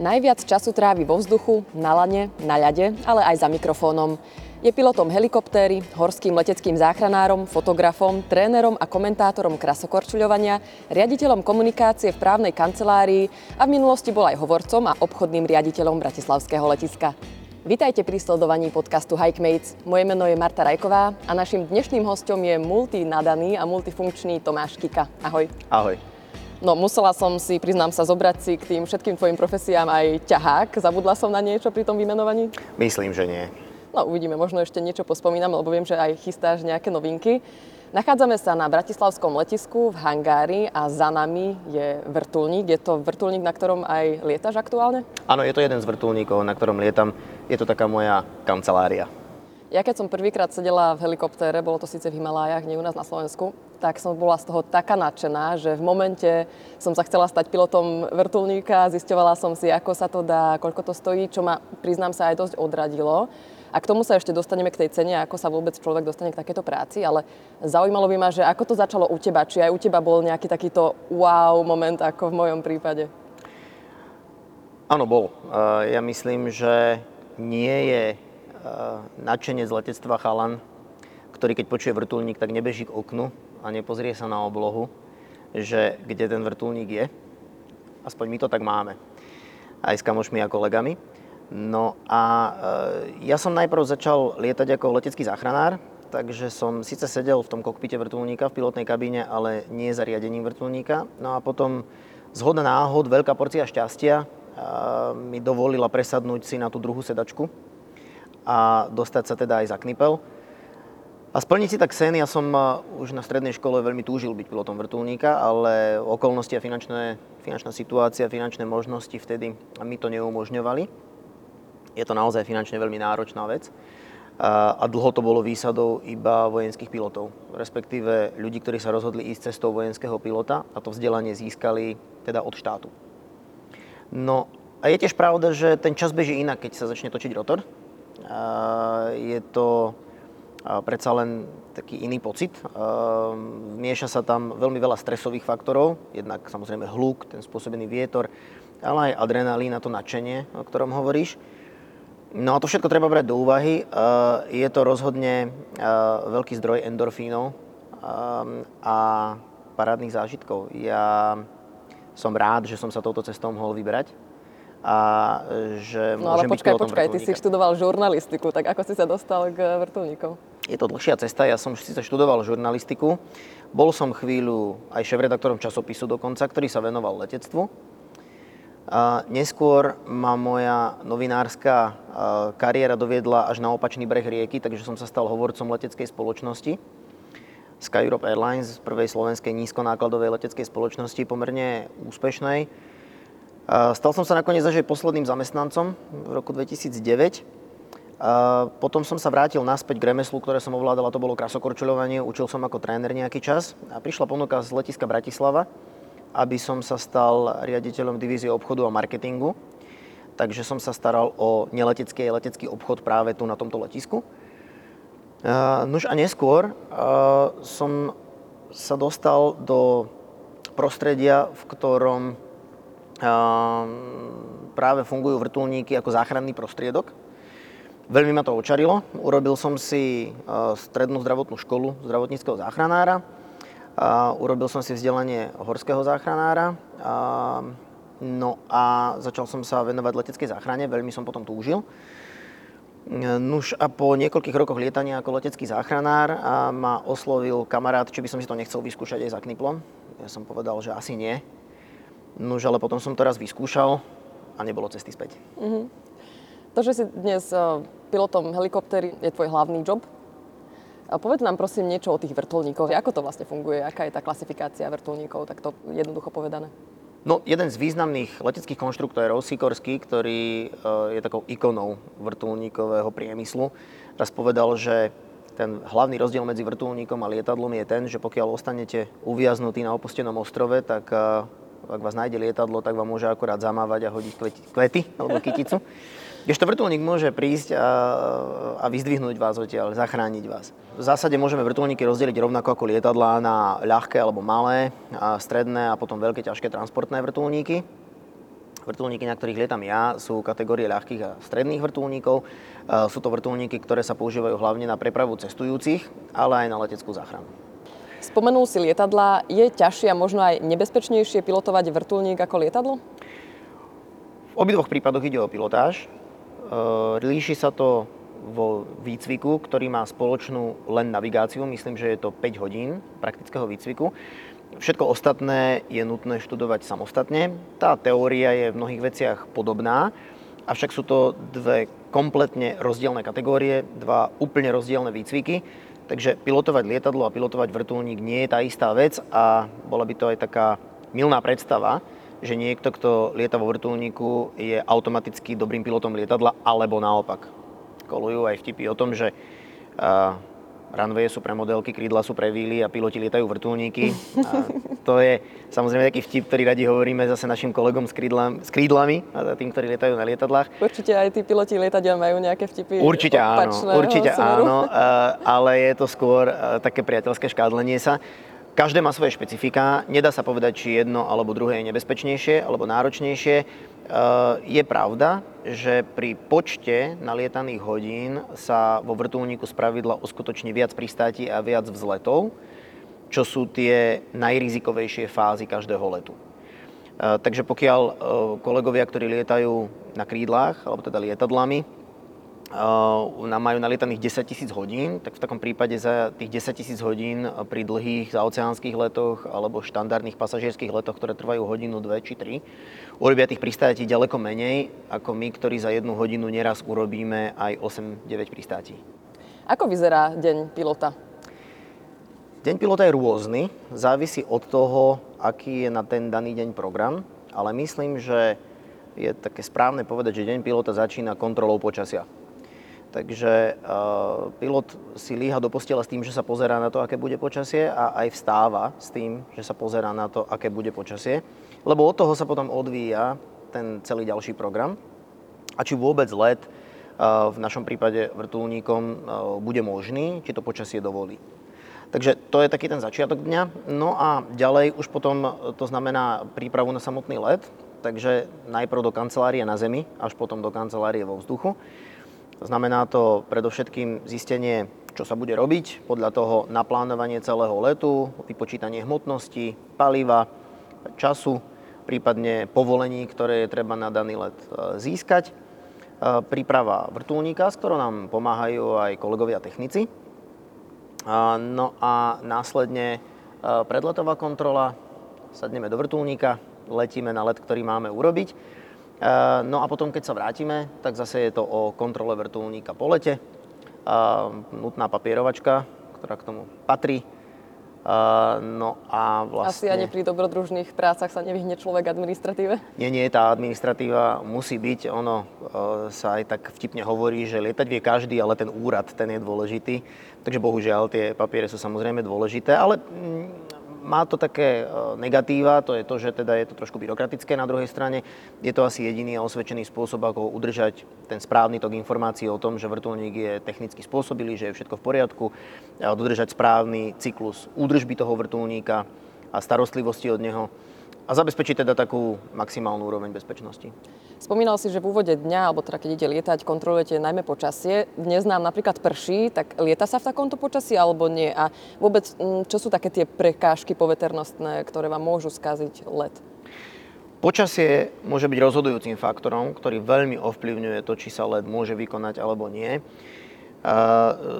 Najviac času trávi vo vzduchu, na lane, na ľade, ale aj za mikrofónom. Je pilotom helikoptéry, horským leteckým záchranárom, fotografom, trénerom a komentátorom krasokorčuľovania, riaditeľom komunikácie v právnej kancelárii a v minulosti bol aj hovorcom a obchodným riaditeľom Bratislavského letiska. Vítajte pri sledovaní podcastu Hikemates. Moje meno je Marta Rajková a našim dnešným hostom je multinadaný a multifunkčný Tomáš Kika. Ahoj. Ahoj. No musela som si, priznám sa, zobrať si k tým všetkým tvojim profesiám aj ťahák. Zabudla som na niečo pri tom vymenovaní? Myslím, že nie. No uvidíme, možno ešte niečo pospomínam, lebo viem, že aj chystáš nejaké novinky. Nachádzame sa na Bratislavskom letisku v hangári a za nami je vrtulník. Je to vrtulník, na ktorom aj lietaš aktuálne? Áno, je to jeden z vrtulníkov, na ktorom lietam. Je to taká moja kancelária. Ja keď som prvýkrát sedela v helikoptére, bolo to síce v Himalájach, nie u nás na Slovensku, tak som bola z toho taká nadšená, že v momente som sa chcela stať pilotom vrtulníka, zisťovala som si, ako sa to dá, koľko to stojí, čo ma, priznám sa, aj dosť odradilo. A k tomu sa ešte dostaneme k tej cene, ako sa vôbec človek dostane k takéto práci, ale zaujímalo by ma, že ako to začalo u teba, či aj u teba bol nejaký takýto wow moment, ako v mojom prípade. Áno, bol. Ja myslím, že nie je nadšenec z letectva chalan, ktorý keď počuje vrtulník, tak nebeží k oknu a nepozrie sa na oblohu, že kde ten vrtulník je. Aspoň my to tak máme. Aj s kamošmi a kolegami. No a e, ja som najprv začal lietať ako letecký záchranár, takže som síce sedel v tom kokpite vrtulníka v pilotnej kabíne, ale nie zariadením vrtulníka. No a potom zhoda náhod, veľká porcia šťastia e, mi dovolila presadnúť si na tú druhú sedačku a dostať sa teda aj za knipel. A splniť si tak sen, ja som už na strednej škole veľmi túžil byť pilotom vrtulníka, ale okolnosti a finančné, finančná situácia, finančné možnosti vtedy mi to neumožňovali. Je to naozaj finančne veľmi náročná vec a dlho to bolo výsadou iba vojenských pilotov, respektíve ľudí, ktorí sa rozhodli ísť cestou vojenského pilota a to vzdelanie získali teda od štátu. No a je tiež pravda, že ten čas beží inak, keď sa začne točiť rotor, je to predsa len taký iný pocit. Mieša sa tam veľmi veľa stresových faktorov, jednak samozrejme hluk, ten spôsobený vietor, ale aj adrenalín a to nadšenie, o ktorom hovoríš. No a to všetko treba brať do úvahy. Je to rozhodne veľký zdroj endorfínov a parádnych zážitkov. Ja som rád, že som sa touto cestou mohol vybrať a že No ale počkaj, počkaj, ty si študoval žurnalistiku, tak ako si sa dostal k vrtulníkom? Je to dlhšia cesta, ja som síce študoval žurnalistiku, bol som chvíľu aj šéf-redaktorom časopisu dokonca, ktorý sa venoval letectvu. A neskôr ma moja novinárska kariéra doviedla až na opačný breh rieky, takže som sa stal hovorcom leteckej spoločnosti. Sky Europe Airlines, prvej slovenskej nízkonákladovej leteckej spoločnosti, pomerne úspešnej Stal som sa nakoniec až posledným zamestnancom v roku 2009. Potom som sa vrátil naspäť k remeslu, ktoré som ovládal, a to bolo krasokorčuľovanie. Učil som ako tréner nejaký čas a prišla ponuka z letiska Bratislava, aby som sa stal riaditeľom divízie obchodu a marketingu. Takže som sa staral o neletecký a letecký obchod práve tu na tomto letisku. Nož a neskôr som sa dostal do prostredia, v ktorom práve fungujú vrtulníky ako záchranný prostriedok. Veľmi ma to očarilo. Urobil som si strednú zdravotnú školu zdravotníckého záchranára. Urobil som si vzdelanie horského záchranára. No a začal som sa venovať leteckej záchrane, veľmi som potom túžil. Nuž a po niekoľkých rokoch lietania ako letecký záchranár ma oslovil kamarát, či by som si to nechcel vyskúšať aj za kniplom. Ja som povedal, že asi nie, Nož, ale potom som to raz vyskúšal a nebolo cesty späť. Mm-hmm. To, že si dnes uh, pilotom helikoptéry, je tvoj hlavný job. A povedz nám prosím niečo o tých vrtulníkoch. Ako to vlastne funguje? Aká je tá klasifikácia vrtulníkov? Tak to jednoducho povedané. No, jeden z významných leteckých konštruktérov, Sikorsky, ktorý uh, je takou ikonou vrtulníkového priemyslu, raz povedal, že ten hlavný rozdiel medzi vrtulníkom a lietadlom je ten, že pokiaľ ostanete uviaznutí na opustenom ostrove, tak uh, ak vás nájde lietadlo, tak vám môže akorát zamávať a hodiť kvety, kvety alebo kyticu. Ešte vrtulník môže prísť a, a vyzdvihnúť vás odtiaľ, zachrániť vás. V zásade môžeme vrtulníky rozdeliť rovnako ako lietadlá na ľahké alebo malé, a stredné a potom veľké ťažké transportné vrtulníky. Vrtulníky, na ktorých lietam ja, sú kategórie ľahkých a stredných vrtulníkov. Sú to vrtulníky, ktoré sa používajú hlavne na prepravu cestujúcich, ale aj na leteckú záchranu. Spomenul si lietadla. Je ťažšie a možno aj nebezpečnejšie pilotovať vrtulník ako lietadlo? V obidvoch prípadoch ide o pilotáž. Líši sa to vo výcviku, ktorý má spoločnú len navigáciu. Myslím, že je to 5 hodín praktického výcviku. Všetko ostatné je nutné študovať samostatne. Tá teória je v mnohých veciach podobná, avšak sú to dve kompletne rozdielne kategórie, dva úplne rozdielne výcviky. Takže pilotovať lietadlo a pilotovať vrtulník nie je tá istá vec a bola by to aj taká milná predstava, že niekto, kto lieta vo vrtulníku, je automaticky dobrým pilotom lietadla, alebo naopak. Kolujú aj vtipy o tom, že runway sú pre modelky, krídla sú pre víly a piloti lietajú vrtulníky. A to je samozrejme taký vtip, ktorý radi hovoríme zase našim kolegom s, krídlami, s krídlami a tým, ktorí lietajú na lietadlách. Určite aj tí piloti lietadiel majú nejaké vtipy Určite áno, určite smeru. áno, ale je to skôr také priateľské škádlenie sa. Každé má svoje špecifika, nedá sa povedať, či jedno alebo druhé je nebezpečnejšie alebo náročnejšie. Eh, je pravda, že pri počte nalietaných hodín sa vo vrtulníku spravidla uskutoční viac pristátí a viac vzletov, čo sú tie najrizikovejšie fázy každého letu. Eh, takže pokiaľ eh, kolegovia, ktorí lietajú na krídlach, alebo teda lietadlami, majú nalietaných 10 tisíc hodín, tak v takom prípade za tých 10 tisíc hodín pri dlhých zaoceánskych letoch alebo štandardných pasažierských letoch, ktoré trvajú hodinu, dve či tri, urobia tých pristátí ďaleko menej ako my, ktorí za jednu hodinu neraz urobíme aj 8-9 pristátí. Ako vyzerá deň pilota? Deň pilota je rôzny, závisí od toho, aký je na ten daný deň program, ale myslím, že je také správne povedať, že deň pilota začína kontrolou počasia. Takže uh, pilot si líha do postela s tým, že sa pozerá na to, aké bude počasie a aj vstáva s tým, že sa pozerá na to, aké bude počasie. Lebo od toho sa potom odvíja ten celý ďalší program. A či vôbec let uh, v našom prípade vrtulníkom uh, bude možný, či to počasie dovolí. Takže to je taký ten začiatok dňa. No a ďalej už potom to znamená prípravu na samotný let. Takže najprv do kancelárie na zemi, až potom do kancelárie vo vzduchu. Znamená to predovšetkým zistenie, čo sa bude robiť, podľa toho naplánovanie celého letu, vypočítanie hmotnosti, paliva, času, prípadne povolení, ktoré je treba na daný let e, získať. E, príprava vrtulníka, s ktorou nám pomáhajú aj kolegovia technici. E, no a následne predletová kontrola, sadneme do vrtulníka, letíme na let, ktorý máme urobiť no a potom, keď sa vrátime, tak zase je to o kontrole vrtulníka po lete. Nutná papierovačka, ktorá k tomu patrí. No a vlastne... Asi ani pri dobrodružných prácach sa nevyhne človek administratíve? Nie, nie, tá administratíva musí byť. Ono eh, sa aj tak vtipne hovorí, že lietať vie každý, ale ten úrad, ten je dôležitý. Takže bohužiaľ tie papiere sú samozrejme dôležité, ale mm, má to také e, negatíva, to je to, že teda je to trošku byrokratické na druhej strane. Je to asi jediný a osvedčený spôsob, ako udržať ten správny tok informácií o tom, že vrtulník je technicky spôsobilý, že je všetko v poriadku, dodržať správny cyklus údržby toho vrtulníka a starostlivosti od neho a zabezpečiť teda takú maximálnu úroveň bezpečnosti. Spomínal si, že v úvode dňa, alebo teda keď ide lietať, kontrolujete najmä počasie. Dnes nám napríklad prší, tak lieta sa v takomto počasí alebo nie? A vôbec, mm, čo sú také tie prekážky poveternostné, ktoré vám môžu skaziť let? Počasie môže byť rozhodujúcim faktorom, ktorý veľmi ovplyvňuje to, či sa let môže vykonať alebo nie.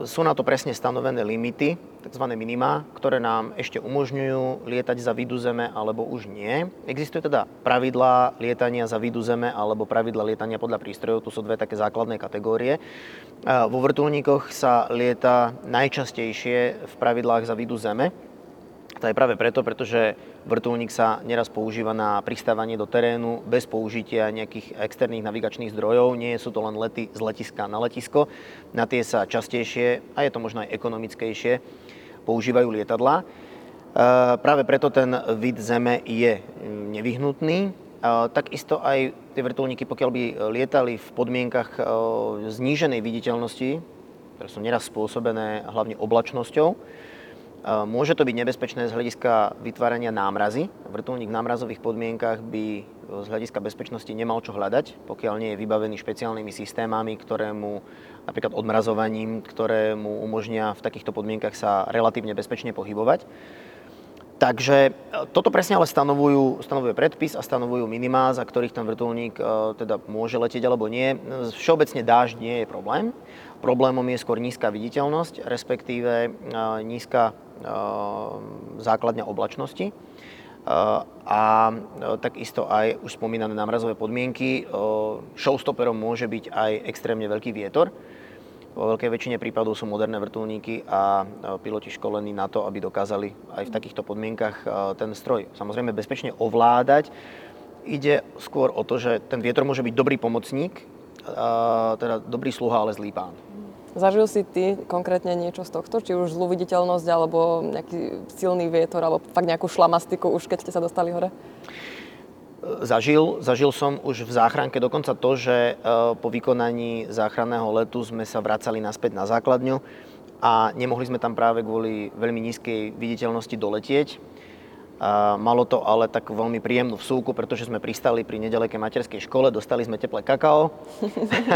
Sú na to presne stanovené limity, tzv. minima, ktoré nám ešte umožňujú lietať za vidu Zeme alebo už nie. Existujú teda pravidlá lietania za vidu Zeme alebo pravidla lietania podľa prístrojov, tu sú dve také základné kategórie. Vo vrtulníkoch sa lieta najčastejšie v pravidlách za vidu Zeme, to je práve preto, pretože vrtulník sa neraz používa na pristávanie do terénu bez použitia nejakých externých navigačných zdrojov. Nie sú to len lety z letiska na letisko. Na tie sa častejšie, a je to možno aj ekonomickejšie, používajú lietadlá. E, práve preto ten vid Zeme je nevyhnutný. E, takisto aj tie vrtulníky, pokiaľ by lietali v podmienkach e, zníženej viditeľnosti, ktoré sú neraz spôsobené hlavne oblačnosťou, Môže to byť nebezpečné z hľadiska vytvárania námrazy. Vrtulník v námrazových podmienkach by z hľadiska bezpečnosti nemal čo hľadať, pokiaľ nie je vybavený špeciálnymi systémami, ktoré mu napríklad odmrazovaním, ktoré mu umožnia v takýchto podmienkach sa relatívne bezpečne pohybovať. Takže e, toto presne ale stanovujú, stanovuje predpis a stanovujú minimá, za ktorých ten vrtulník e, teda môže letieť alebo nie. Všeobecne dážď nie je problém. Problémom je skôr nízka viditeľnosť, respektíve e, nízka základňa oblačnosti. A takisto aj už spomínané námrazové podmienky. Showstopperom môže byť aj extrémne veľký vietor, vo veľkej väčšine prípadov sú moderné vrtulníky a piloti školení na to, aby dokázali aj v takýchto podmienkach ten stroj samozrejme bezpečne ovládať. Ide skôr o to, že ten vietor môže byť dobrý pomocník, teda dobrý sluha, ale zlý pán. Zažil si ty konkrétne niečo z tohto? Či už zlú viditeľnosť, alebo nejaký silný vietor, alebo fakt nejakú šlamastiku už keď ste sa dostali hore? Zažil, zažil som už v záchranke dokonca to, že e, po vykonaní záchranného letu sme sa vracali naspäť na základňu a nemohli sme tam práve kvôli veľmi nízkej viditeľnosti doletieť. A malo to ale tak veľmi príjemnú vsúku, pretože sme pristali pri nedalekej materskej škole, dostali sme teplé kakao.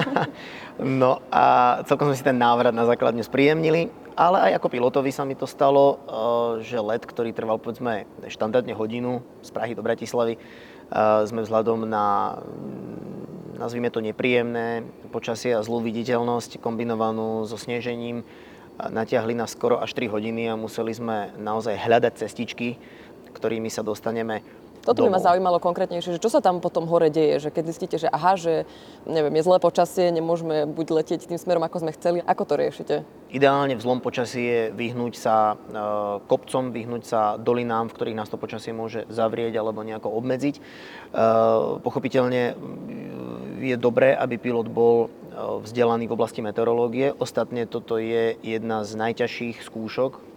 no a celkom sme si ten návrat na základňu spríjemnili. Ale aj ako pilotovi sa mi to stalo, e, že let, ktorý trval povedzme štandardne hodinu z Prahy do Bratislavy, sme vzhľadom na mm, nazvime to nepríjemné počasie a zlú viditeľnosť kombinovanú so snežením natiahli na skoro až 3 hodiny a museli sme naozaj hľadať cestičky, ktorými sa dostaneme toto by ma zaujímalo konkrétnejšie, že čo sa tam potom hore deje, že keď zistíte, že aha, že neviem, je zlé počasie, nemôžeme buď letieť tým smerom, ako sme chceli, ako to riešite? Ideálne v zlom počasí je vyhnúť sa e, kopcom, vyhnúť sa dolinám, v ktorých nás to počasie môže zavrieť alebo nejako obmedziť. E, pochopiteľne je dobré, aby pilot bol e, vzdelaný v oblasti meteorológie. Ostatne toto je jedna z najťažších skúšok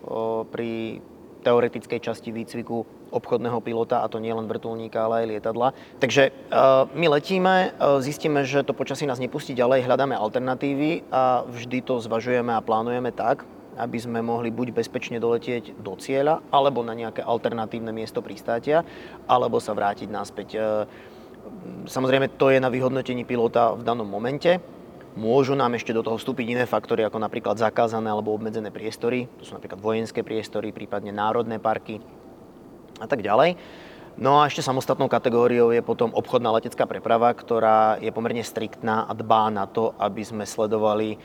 pri teoretickej časti výcviku obchodného pilota, a to nie len vrtulníka, ale aj lietadla. Takže uh, my letíme, uh, zistíme, že to počasí nás nepustí ďalej, hľadáme alternatívy a vždy to zvažujeme a plánujeme tak, aby sme mohli buď bezpečne doletieť do cieľa, alebo na nejaké alternatívne miesto pristátia, alebo sa vrátiť naspäť. Uh, samozrejme, to je na vyhodnotení pilota v danom momente. Môžu nám ešte do toho vstúpiť iné faktory, ako napríklad zakázané alebo obmedzené priestory. To sú napríklad vojenské priestory, prípadne národné parky a tak ďalej. No a ešte samostatnou kategóriou je potom obchodná letecká preprava, ktorá je pomerne striktná a dbá na to, aby sme sledovali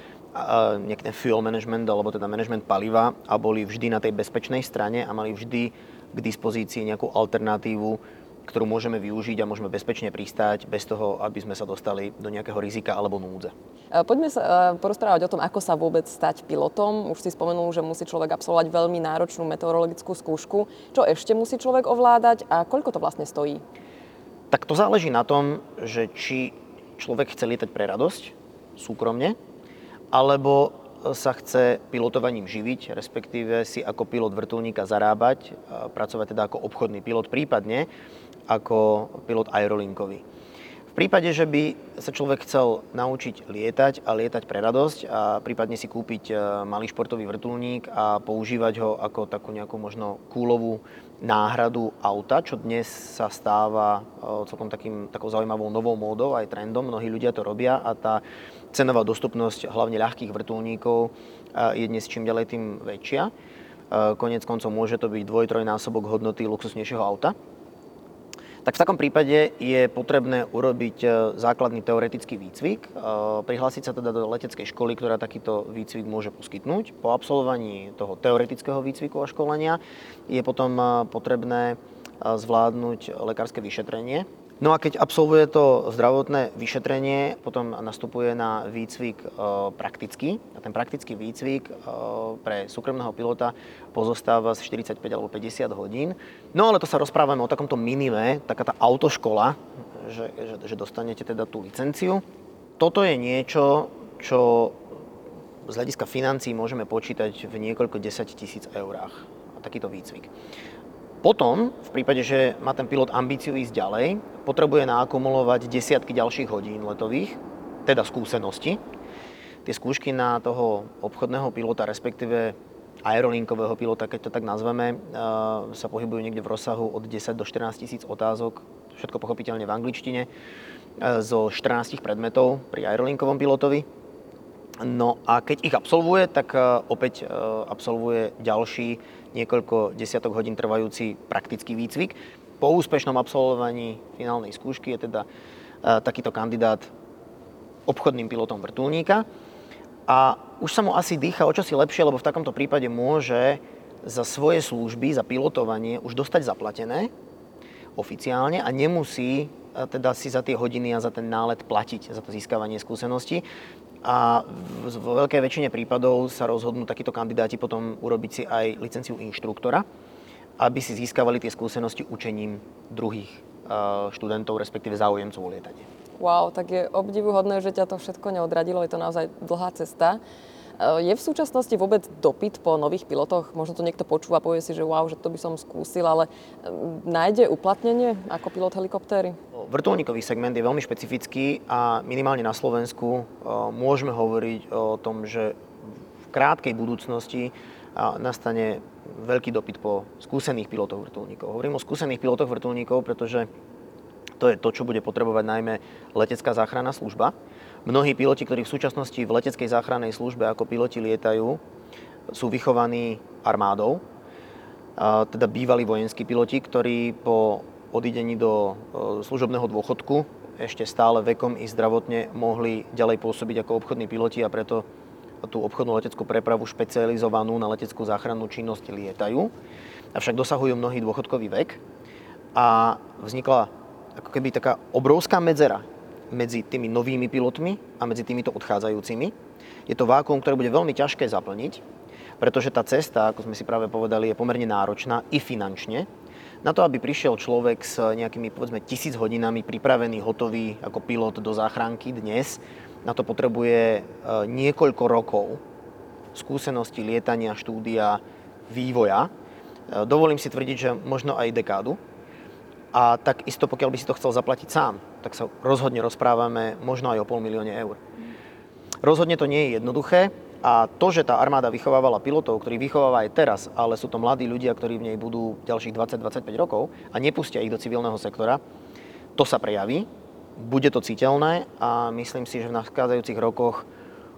nejaký fuel management, alebo teda management paliva a boli vždy na tej bezpečnej strane a mali vždy k dispozícii nejakú alternatívu ktorú môžeme využiť a môžeme bezpečne pristáť bez toho, aby sme sa dostali do nejakého rizika alebo núdze. E, poďme sa e, porozprávať o tom, ako sa vôbec stať pilotom. Už si spomenul, že musí človek absolvovať veľmi náročnú meteorologickú skúšku. Čo ešte musí človek ovládať a koľko to vlastne stojí? Tak to záleží na tom, že či človek chce lietať pre radosť, súkromne, alebo sa chce pilotovaním živiť, respektíve si ako pilot vrtulníka zarábať, pracovať teda ako obchodný pilot, prípadne ako pilot aerolinkový. V prípade, že by sa človek chcel naučiť lietať a lietať pre radosť a prípadne si kúpiť e, malý športový vrtulník a používať ho ako takú nejakú možno kúlovú náhradu auta, čo dnes sa stáva e, celkom takým, takou zaujímavou novou módou, aj trendom, mnohí ľudia to robia a tá cenová dostupnosť hlavne ľahkých vrtulníkov e, je dnes čím ďalej tým väčšia. Konec koncov môže to byť dvoj, trojnásobok hodnoty luxusnejšieho auta tak v takom prípade je potrebné urobiť e, základný teoretický výcvik, e, prihlásiť sa teda do leteckej školy, ktorá takýto výcvik môže poskytnúť. Po absolvovaní toho teoretického výcviku a školenia je potom e, potrebné zvládnuť lekárske vyšetrenie, No a keď absolvuje to zdravotné vyšetrenie, potom nastupuje na výcvik e, praktický. A ten praktický výcvik e, pre súkromného pilota pozostáva z 45 alebo 50 hodín. No ale to sa rozprávame o takomto minime, taká tá autoškola, že, že, že dostanete teda tú licenciu. Toto je niečo, čo z hľadiska financí môžeme počítať v niekoľko 10 tisíc eurách. Takýto výcvik. Potom, v prípade, že má ten pilot ambíciu ísť ďalej, potrebuje naakumulovať desiatky ďalších hodín letových, teda skúsenosti. Tie skúšky na toho obchodného pilota, respektíve aerolinkového pilota, keď to tak nazveme, sa pohybujú niekde v rozsahu od 10 do 14 tisíc otázok, všetko pochopiteľne v angličtine, zo 14 predmetov pri aerolinkovom pilotovi. No a keď ich absolvuje, tak opäť absolvuje ďalší niekoľko desiatok hodín trvajúci praktický výcvik. Po úspešnom absolvovaní finálnej skúšky je teda takýto kandidát obchodným pilotom vrtulníka a už sa mu asi dýcha o čosi lepšie, lebo v takomto prípade môže za svoje služby, za pilotovanie už dostať zaplatené oficiálne a nemusí teda si za tie hodiny a za ten nálet platiť, za to získavanie skúseností. A vo veľkej väčšine prípadov sa rozhodnú takíto kandidáti potom urobiť si aj licenciu inštruktora, aby si získavali tie skúsenosti učením druhých študentov, respektíve záujemcov o lietanie. Wow, tak je obdivuhodné, že ťa to všetko neodradilo, je to naozaj dlhá cesta. E, je v súčasnosti vôbec dopyt po nových pilotoch? Možno to niekto počúva povie si, že wow, že to by som skúsil, ale e, nájde uplatnenie ako pilot helikoptéry? Vrtulníkový segment je veľmi špecifický a minimálne na Slovensku e, môžeme hovoriť o tom, že v krátkej budúcnosti nastane veľký dopyt po skúsených pilotoch vrtulníkov. Hovorím o skúsených pilotoch vrtulníkov, pretože to je to, čo bude potrebovať najmä letecká záchranná služba. Mnohí piloti, ktorí v súčasnosti v leteckej záchrannej službe ako piloti lietajú, sú vychovaní armádou, teda bývalí vojenskí piloti, ktorí po odidení do e, služobného dôchodku ešte stále vekom i zdravotne mohli ďalej pôsobiť ako obchodní piloti a preto tú obchodnú leteckú prepravu špecializovanú na leteckú záchrannú činnosť lietajú. Avšak dosahujú mnohý dôchodkový vek a vznikla ako keby taká obrovská medzera medzi tými novými pilotmi a medzi týmito odchádzajúcimi. Je to vákuum, ktoré bude veľmi ťažké zaplniť, pretože tá cesta, ako sme si práve povedali, je pomerne náročná i finančne. Na to, aby prišiel človek s nejakými, povedzme, tisíc hodinami pripravený, hotový ako pilot do záchranky dnes, na to potrebuje e, niekoľko rokov skúsenosti lietania, štúdia, vývoja. E, dovolím si tvrdiť, že možno aj dekádu. A takisto, pokiaľ by si to chcel zaplatiť sám, tak sa rozhodne rozprávame možno aj o pol milióne eur. Rozhodne to nie je jednoduché a to, že tá armáda vychovávala pilotov, ktorí vychováva aj teraz, ale sú to mladí ľudia, ktorí v nej budú ďalších 20-25 rokov a nepustia ich do civilného sektora, to sa prejaví, bude to citeľné a myslím si, že v nadchádzajúcich rokoch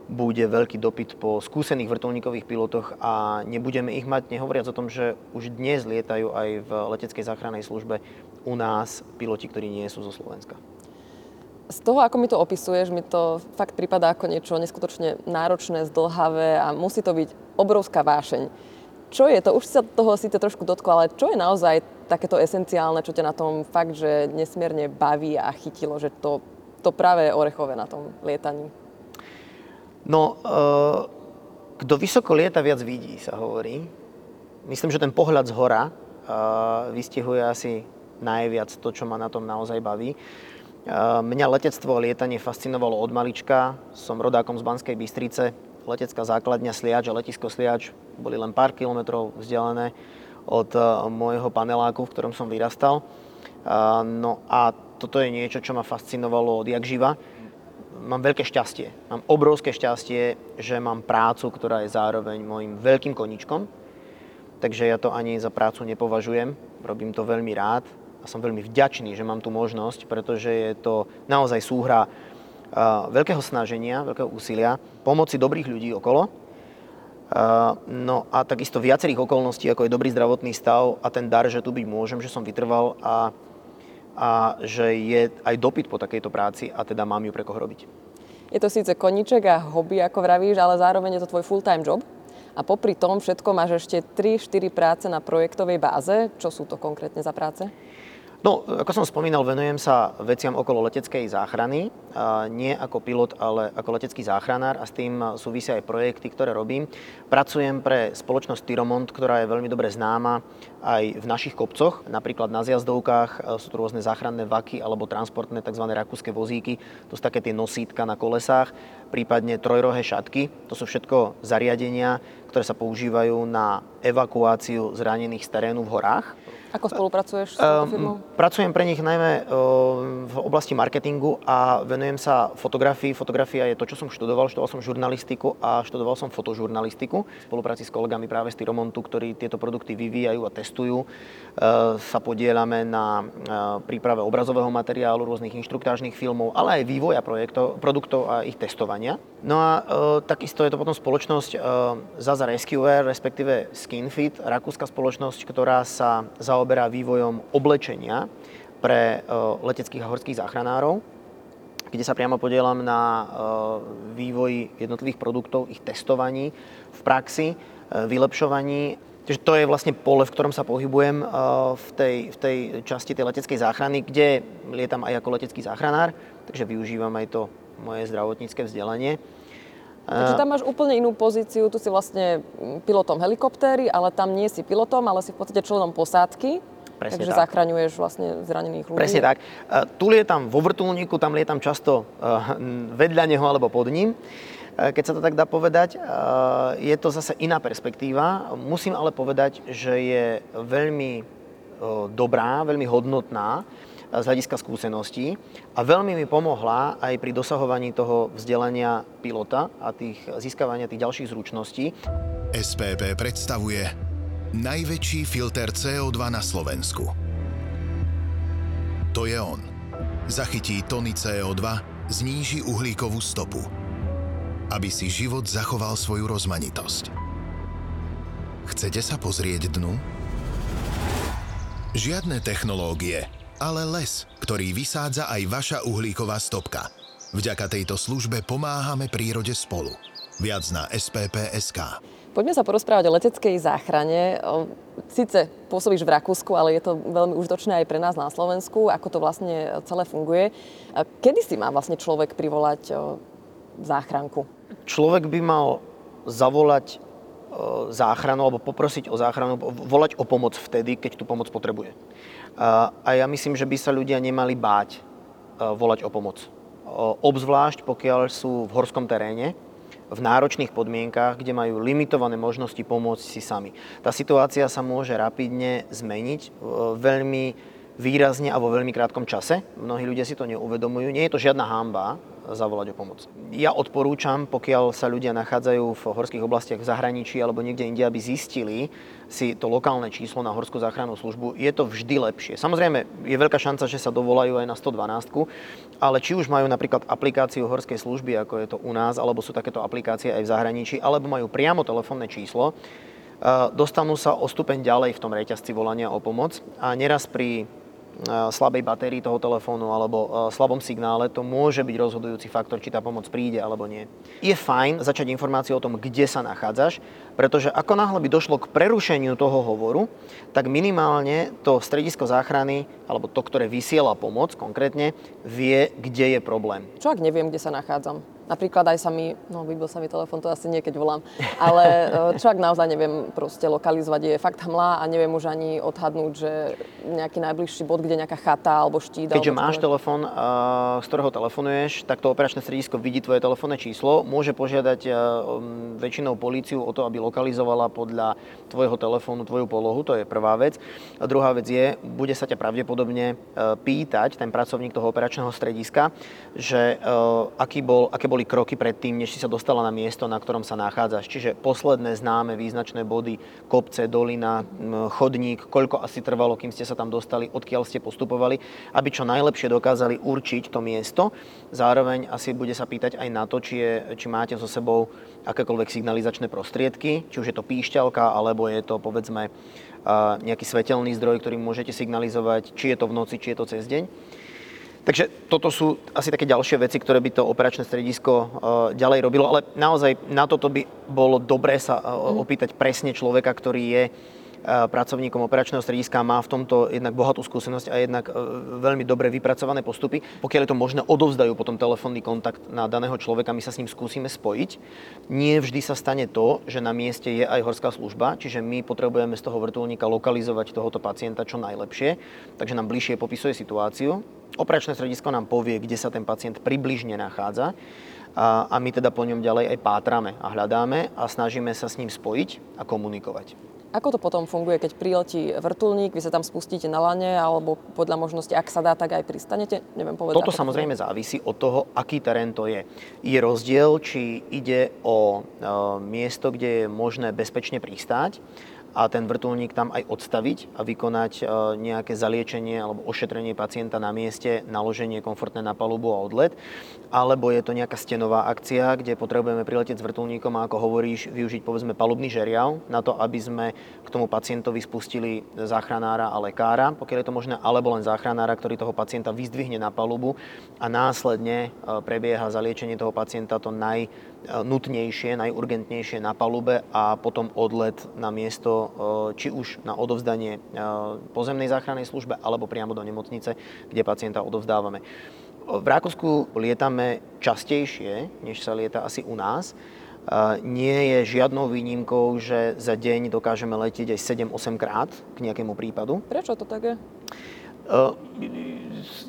bude veľký dopyt po skúsených vrtulníkových pilotoch a nebudeme ich mať, nehovoriac o tom, že už dnes lietajú aj v leteckej záchrannej službe u nás piloti, ktorí nie sú zo Slovenska. Z toho, ako mi to opisuješ, mi to fakt prípada ako niečo neskutočne náročné, zdlhavé a musí to byť obrovská vášeň. Čo je to? Už sa toho síce trošku dotklo, ale čo je naozaj takéto esenciálne, čo ťa na tom fakt, že nesmierne baví a chytilo, že to, to práve je orechové na tom lietaní? No, uh, kto vysoko lieta, viac vidí, sa hovorí. Myslím, že ten pohľad z hora uh, vystihuje asi najviac to, čo ma na tom naozaj baví. Uh, mňa letectvo a lietanie fascinovalo od malička. Som rodákom z Banskej Bystrice. Letecká základňa Sliač a letisko Sliač boli len pár kilometrov vzdialené od uh, môjho paneláku, v ktorom som vyrastal. Uh, no a toto je niečo, čo ma fascinovalo odjak živa mám veľké šťastie. Mám obrovské šťastie, že mám prácu, ktorá je zároveň môjim veľkým koničkom. Takže ja to ani za prácu nepovažujem. Robím to veľmi rád a som veľmi vďačný, že mám tú možnosť, pretože je to naozaj súhra veľkého snaženia, veľkého úsilia, pomoci dobrých ľudí okolo. No a takisto viacerých okolností, ako je dobrý zdravotný stav a ten dar, že tu byť môžem, že som vytrval a a že je aj dopyt po takejto práci a teda mám ju pre koho robiť. Je to síce koniček a hobby, ako vravíš, ale zároveň je to tvoj full-time job. A popri tom všetko máš ešte 3-4 práce na projektovej báze. Čo sú to konkrétne za práce? No, ako som spomínal, venujem sa veciam okolo leteckej záchrany. Nie ako pilot, ale ako letecký záchranár a s tým súvisia aj projekty, ktoré robím. Pracujem pre spoločnosť Tyromont, ktorá je veľmi dobre známa aj v našich kopcoch. Napríklad na zjazdovkách sú tu rôzne záchranné vaky alebo transportné tzv. rakúske vozíky. To sú také tie nosítka na kolesách, prípadne trojrohé šatky. To sú všetko zariadenia, ktoré sa používajú na evakuáciu zranených z terénu v horách. Ako spolupracuješ s touto firmou? Um, Pracujem pre nich najmä v oblasti marketingu a venujem sa fotografii. Fotografia je to, čo som študoval. Študoval som žurnalistiku a študoval som fotožurnalistiku. V spolupráci s kolegami práve z Tyromontu, ktorí tieto produkty vyvíjajú a testujú, sa podielame na príprave obrazového materiálu, rôznych inštruktážnych filmov, ale aj vývoja projektov, produktov a ich testovania. No a takisto je to potom spoločnosť Zaza Rescuer, respektíve Skinfit, rakúska spoločnosť, ktorá sa zaoberá vývojom oblečenia pre e, leteckých a horských záchranárov, kde sa priamo podielam na e, vývoji jednotlivých produktov, ich testovaní v praxi, e, vylepšovaní. Takže to je vlastne pole, v ktorom sa pohybujem v tej, v tej časti tej leteckej záchrany, kde lietam aj ako letecký záchranár, takže využívam aj to moje zdravotnícke vzdelanie. Takže tam máš úplne inú pozíciu, tu si vlastne pilotom helikoptéry, ale tam nie si pilotom, ale si v podstate členom posádky. Presne Takže tak. zachraňuješ vlastne zranených ľudí. Presne tak. Tu lietam vo vrtulníku, tam lietam často vedľa neho alebo pod ním. Keď sa to tak dá povedať, je to zase iná perspektíva. Musím ale povedať, že je veľmi dobrá, veľmi hodnotná z hľadiska skúseností a veľmi mi pomohla aj pri dosahovaní toho vzdelania pilota a tých, získavania tých ďalších zručností. SPP predstavuje najväčší filter CO2 na Slovensku. To je on. Zachytí tony CO2, zníži uhlíkovú stopu, aby si život zachoval svoju rozmanitosť. Chcete sa pozrieť dnu? Žiadne technológie, ale les, ktorý vysádza aj vaša uhlíková stopka. Vďaka tejto službe pomáhame prírode spolu. Viac na SPP.sk. Poďme sa porozprávať o leteckej záchrane. Sice pôsobíš v Rakúsku, ale je to veľmi užitočné aj pre nás na Slovensku, ako to vlastne celé funguje. Kedy si má vlastne človek privolať záchranku? Človek by mal zavolať záchranu alebo poprosiť o záchranu, volať o pomoc vtedy, keď tú pomoc potrebuje. A ja myslím, že by sa ľudia nemali báť volať o pomoc. Obzvlášť pokiaľ sú v horskom teréne, v náročných podmienkách, kde majú limitované možnosti pomôcť si sami. Tá situácia sa môže rapidne zmeniť veľmi výrazne a vo veľmi krátkom čase. Mnohí ľudia si to neuvedomujú. Nie je to žiadna hamba, zavolať o pomoc. Ja odporúčam, pokiaľ sa ľudia nachádzajú v horských oblastiach v zahraničí alebo niekde inde, aby zistili si to lokálne číslo na horskú záchrannú službu, je to vždy lepšie. Samozrejme, je veľká šanca, že sa dovolajú aj na 112, ale či už majú napríklad aplikáciu horskej služby, ako je to u nás, alebo sú takéto aplikácie aj v zahraničí, alebo majú priamo telefónne číslo, dostanú sa o stupeň ďalej v tom reťazci volania o pomoc a neraz pri slabej batérii toho telefónu alebo slabom signále, to môže byť rozhodujúci faktor, či tá pomoc príde alebo nie. Je fajn začať informáciu o tom, kde sa nachádzaš, pretože ako náhle by došlo k prerušeniu toho hovoru, tak minimálne to stredisko záchrany, alebo to, ktoré vysiela pomoc konkrétne, vie, kde je problém. Čo ak neviem, kde sa nachádzam? Napríklad aj sa mi, no vybil sa mi telefon, to asi nie, keď volám, ale e, čo ak naozaj neviem proste lokalizovať, je fakt hmla a neviem už ani odhadnúť, že nejaký najbližší bod, kde nejaká chata alebo štít. Keďže alebo máš telefón, z ktorého telefonuješ, tak to operačné stredisko vidí tvoje telefónne číslo, môže požiadať e, väčšinou políciu o to, aby lokalizovala podľa tvojho telefónu tvoju polohu, to je prvá vec. A druhá vec je, bude sa ťa pravdepodobne e, pýtať ten pracovník toho operačného strediska, že aký bol, aké boli kroky predtým, než si sa dostala na miesto, na ktorom sa nachádzaš. Čiže posledné známe význačné body, kopce, dolina, chodník, koľko asi trvalo, kým ste sa tam dostali, odkiaľ ste postupovali, aby čo najlepšie dokázali určiť to miesto. Zároveň asi bude sa pýtať aj na to, či, je, či máte so sebou akékoľvek signalizačné prostriedky, či už je to píšťalka, alebo je to povedzme nejaký svetelný zdroj, ktorým môžete signalizovať, či je to v noci, či je to cez deň. Takže toto sú asi také ďalšie veci, ktoré by to operačné stredisko ďalej robilo, ale naozaj na toto by bolo dobré sa opýtať presne človeka, ktorý je pracovníkom operačného strediska, má v tomto jednak bohatú skúsenosť a jednak veľmi dobre vypracované postupy. Pokiaľ je to možné, odovzdajú potom telefónny kontakt na daného človeka, my sa s ním skúsime spojiť. Nie vždy sa stane to, že na mieste je aj horská služba, čiže my potrebujeme z toho vrtulníka lokalizovať tohoto pacienta čo najlepšie, takže nám bližšie popisuje situáciu Operačné stredisko nám povie, kde sa ten pacient približne nachádza a, a my teda po ňom ďalej aj pátrame a hľadáme a snažíme sa s ním spojiť a komunikovať. Ako to potom funguje, keď priletí vrtulník, vy sa tam spustíte na lane, alebo podľa možnosti, ak sa dá, tak aj pristanete? Neviem povedať. Toto samozrejme závisí od toho, aký terén to je. Je rozdiel, či ide o e, miesto, kde je možné bezpečne pristáť, a ten vrtulník tam aj odstaviť a vykonať e, nejaké zaliečenie alebo ošetrenie pacienta na mieste, naloženie komfortné na palubu a odlet. Alebo je to nejaká stenová akcia, kde potrebujeme priletieť s vrtulníkom a ako hovoríš, využiť povedzme palubný žeriav na to, aby sme k tomu pacientovi spustili záchranára a lekára, pokiaľ je to možné, alebo len záchranára, ktorý toho pacienta vyzdvihne na palubu a následne e, prebieha zaliečenie toho pacienta to naj nutnejšie, najurgentnejšie na palube a potom odlet na miesto, e, či už na odovzdanie e, pozemnej záchrannej službe alebo priamo do nemocnice, kde pacienta odovzdávame. V Rakúsku lietame častejšie, než sa lieta asi u nás. E, nie je žiadnou výnimkou, že za deň dokážeme letieť aj 7-8 krát k nejakému prípadu. Prečo to tak je?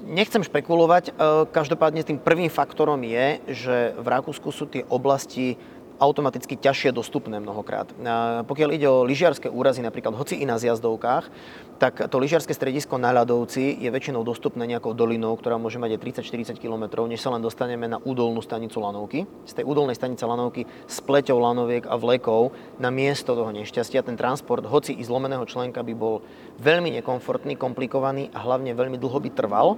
Nechcem špekulovať, každopádne tým prvým faktorom je, že v Rakúsku sú tie oblasti automaticky ťažšie dostupné mnohokrát. Pokiaľ ide o lyžiarske úrazy, napríklad hoci i na zjazdovkách, tak to lyžiarske stredisko na ľadovci je väčšinou dostupné nejakou dolinou, ktorá môže mať aj 30-40 km, než sa len dostaneme na údolnú stanicu Lanovky. Z tej údolnej stanice Lanovky s pleťou lanoviek a vlekov na miesto toho nešťastia ten transport, hoci i zlomeného členka by bol veľmi nekomfortný, komplikovaný a hlavne veľmi dlho by trval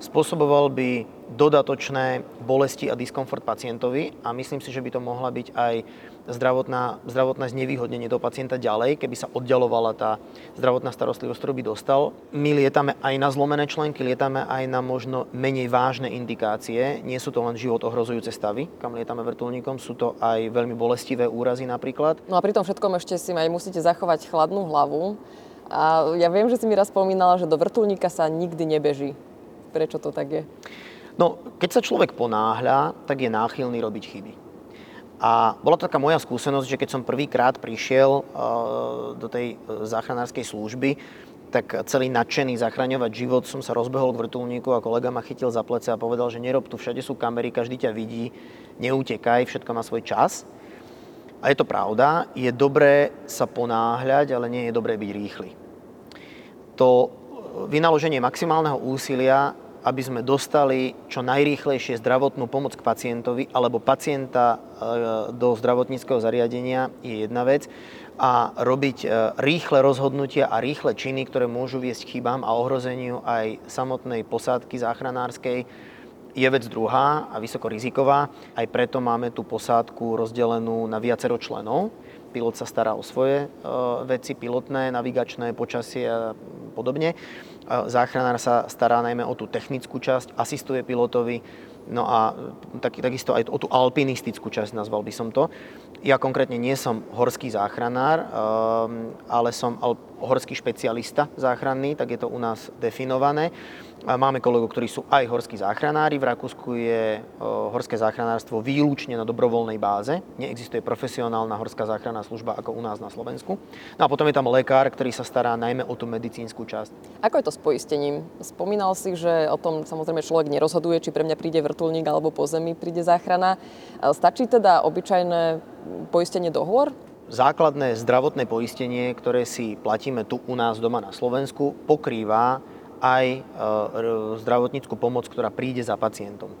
spôsoboval by dodatočné bolesti a diskomfort pacientovi a myslím si, že by to mohla byť aj zdravotná, zdravotné znevýhodnenie toho pacienta ďalej, keby sa oddialovala tá zdravotná starostlivosť, ktorú by dostal. My lietame aj na zlomené členky, lietame aj na možno menej vážne indikácie. Nie sú to len život ohrozujúce stavy, kam lietame vrtulníkom, sú to aj veľmi bolestivé úrazy napríklad. No a pri tom všetkom ešte si aj musíte zachovať chladnú hlavu. A ja viem, že si mi raz spomínala, že do vrtulníka sa nikdy nebeží. Prečo to tak je? No, keď sa človek ponáhľa, tak je náchylný robiť chyby. A bola to taká moja skúsenosť, že keď som prvýkrát prišiel uh, do tej uh, záchranárskej služby, tak celý nadšený zachraňovať život som sa rozbehol k vrtulníku a kolega ma chytil za plece a povedal, že nerob tu, všade sú kamery, každý ťa vidí, neutekaj, všetko má svoj čas. A je to pravda, je dobré sa ponáhľať, ale nie je dobré byť rýchly. To vynaloženie maximálneho úsilia aby sme dostali čo najrýchlejšie zdravotnú pomoc k pacientovi alebo pacienta e, do zdravotníckého zariadenia je jedna vec a robiť e, rýchle rozhodnutia a rýchle činy, ktoré môžu viesť chybám a ohrozeniu aj samotnej posádky záchranárskej, je vec druhá a vysoko riziková. Aj preto máme tú posádku rozdelenú na viacero členov. Pilot sa stará o svoje e, veci, pilotné, navigačné, počasie a podobne. Záchranár sa stará najmä o tú technickú časť, asistuje pilotovi, no a tak, takisto aj o tú alpinistickú časť, nazval by som to. Ja konkrétne nie som horský záchranár, ehm, ale som horský špecialista záchranný, tak je to u nás definované. Máme kolegov, ktorí sú aj horskí záchranári. V Rakúsku je horské záchranárstvo výlučne na dobrovoľnej báze. Neexistuje profesionálna horská záchranná služba ako u nás na Slovensku. No a potom je tam lekár, ktorý sa stará najmä o tú medicínsku časť. Ako je to s poistením? Spomínal si, že o tom samozrejme človek nerozhoduje, či pre mňa príde vrtulník alebo po zemi príde záchrana. Stačí teda obyčajné poistenie dohovor? Základné zdravotné poistenie, ktoré si platíme tu u nás doma na Slovensku, pokrýva aj e, zdravotníckú pomoc, ktorá príde za pacientom.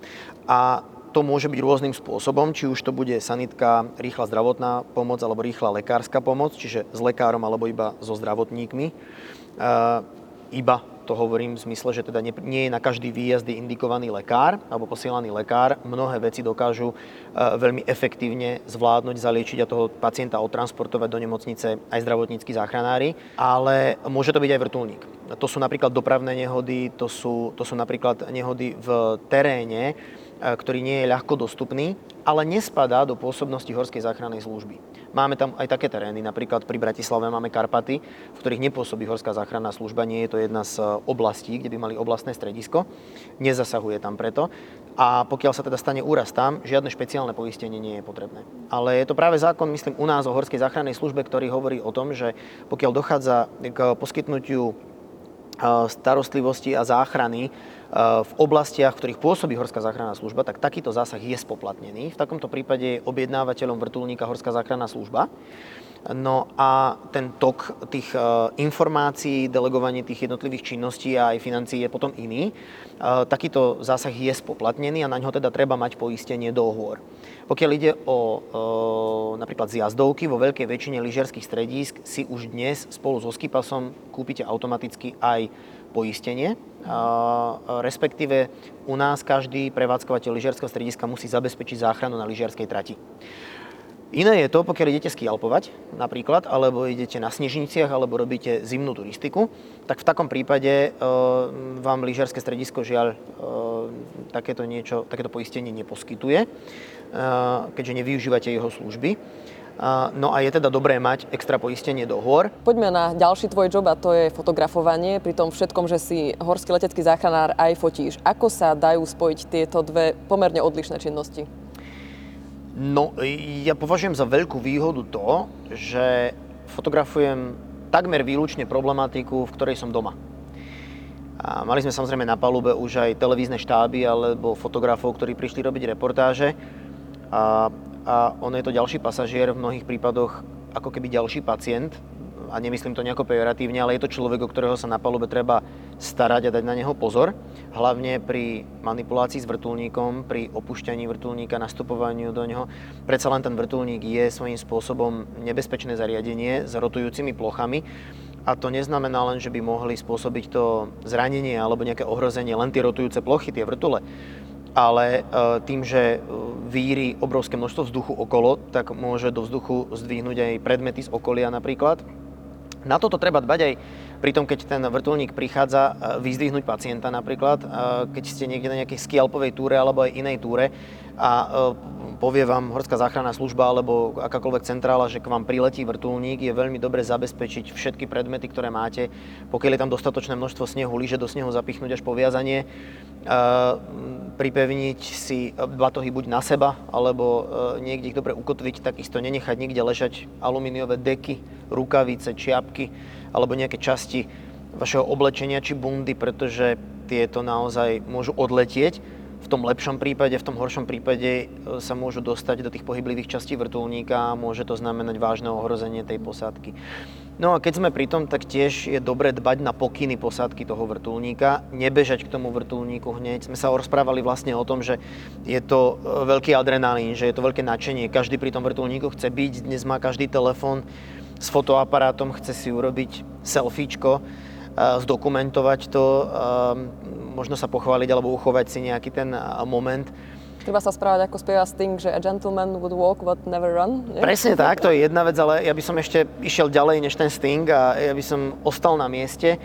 A to môže byť rôznym spôsobom, či už to bude sanitka, rýchla zdravotná pomoc alebo rýchla lekárska pomoc, čiže s lekárom alebo iba so zdravotníkmi. E, iba to hovorím v zmysle, že teda nie, nie je na každý výjazd indikovaný lekár alebo posielaný lekár. Mnohé veci dokážu e, veľmi efektívne zvládnuť, zaliečiť a toho pacienta odtransportovať do nemocnice aj zdravotníckí záchranári, ale môže to byť aj vrtulník. To sú napríklad dopravné nehody, to sú, to sú napríklad nehody v teréne, E, ktorý nie je ľahko dostupný, ale nespadá do pôsobnosti Horskej záchrannej služby. Máme tam aj také terény, napríklad pri Bratislave máme Karpaty, v ktorých nepôsobí Horská záchranná služba, nie je to jedna z oblastí, kde by mali oblastné stredisko, nezasahuje tam preto. A pokiaľ sa teda stane úraz tam, žiadne špeciálne poistenie nie je potrebné. Ale je to práve zákon, myslím, u nás o Horskej záchrannej službe, ktorý hovorí o tom, že pokiaľ dochádza k poskytnutiu starostlivosti a záchrany v oblastiach, v ktorých pôsobí Horská záchranná služba, tak takýto zásah je spoplatnený. V takomto prípade je objednávateľom vrtulníka Horská záchranná služba. No a ten tok tých e, informácií, delegovanie tých jednotlivých činností a aj financií je potom iný. E, takýto zásah je spoplatnený a na ňo teda treba mať poistenie dohôr. Pokiaľ ide o e, napríklad zjazdovky, vo veľkej väčšine lyžiarských stredísk si už dnes spolu so skipasom kúpite automaticky aj poistenie, respektíve u nás každý prevádzkovateľ lyžiarského strediska musí zabezpečiť záchranu na lyžiarskej trati. Iné je to, pokiaľ idete skialpovať napríklad, alebo idete na snežniciach, alebo robíte zimnú turistiku, tak v takom prípade e, vám lyžiarske stredisko žiaľ e, takéto, niečo, takéto poistenie neposkytuje, e, keďže nevyužívate jeho služby. No a je teda dobré mať extra poistenie do hôr. Poďme na ďalší tvoj job a to je fotografovanie. Pri tom všetkom, že si horský letecký záchranár aj fotíš. Ako sa dajú spojiť tieto dve pomerne odlišné činnosti? No, ja považujem za veľkú výhodu to, že fotografujem takmer výlučne problematiku, v ktorej som doma. A mali sme samozrejme na palube už aj televízne štáby alebo fotografov, ktorí prišli robiť reportáže. A, a on je to ďalší pasažier, v mnohých prípadoch ako keby ďalší pacient, a nemyslím to nejako pejoratívne, ale je to človek, o ktorého sa na palube treba starať a dať na neho pozor. Hlavne pri manipulácii s vrtulníkom, pri opúšťaní vrtulníka, nastupovaniu do neho. Predsa len ten vrtulník je svojím spôsobom nebezpečné zariadenie s rotujúcimi plochami. A to neznamená len, že by mohli spôsobiť to zranenie alebo nejaké ohrozenie len tie rotujúce plochy, tie vrtule ale e, tým, že e, víri obrovské množstvo vzduchu okolo, tak môže do vzduchu zdvihnúť aj predmety z okolia napríklad. Na toto treba dbať aj pri tom, keď ten vrtulník prichádza e, vyzdvihnúť pacienta napríklad, e, keď ste niekde na nejakej skialpovej túre alebo aj inej túre a e, povie vám Horská záchranná služba alebo akákoľvek centrála, že k vám priletí vrtulník, je veľmi dobre zabezpečiť všetky predmety, ktoré máte. Pokiaľ je tam dostatočné množstvo snehu, lyže do snehu zapichnúť až po viazanie, pripevniť si batohy buď na seba, alebo niekde ich dobre ukotviť, takisto nenechať nikde ležať alumíniové deky, rukavice, čiapky alebo nejaké časti vašeho oblečenia či bundy, pretože tieto naozaj môžu odletieť. V tom lepšom prípade, v tom horšom prípade e, sa môžu dostať do tých pohyblivých častí vrtulníka a môže to znamenať vážne ohrozenie tej posádky. No a keď sme pri tom, tak tiež je dobre dbať na pokyny posádky toho vrtulníka, nebežať k tomu vrtulníku hneď. Sme sa rozprávali vlastne o tom, že je to e, veľký adrenalín, že je to veľké nadšenie. Každý pri tom vrtulníku chce byť, dnes má každý telefón s fotoaparátom, chce si urobiť selfiečko, zdokumentovať to, možno sa pochváliť alebo uchovať si nejaký ten moment. Treba sa správať ako spieva Sting, že a gentleman would walk but never run. Nie? Presne tak, to je jedna vec, ale ja by som ešte išiel ďalej než ten Sting a ja by som ostal na mieste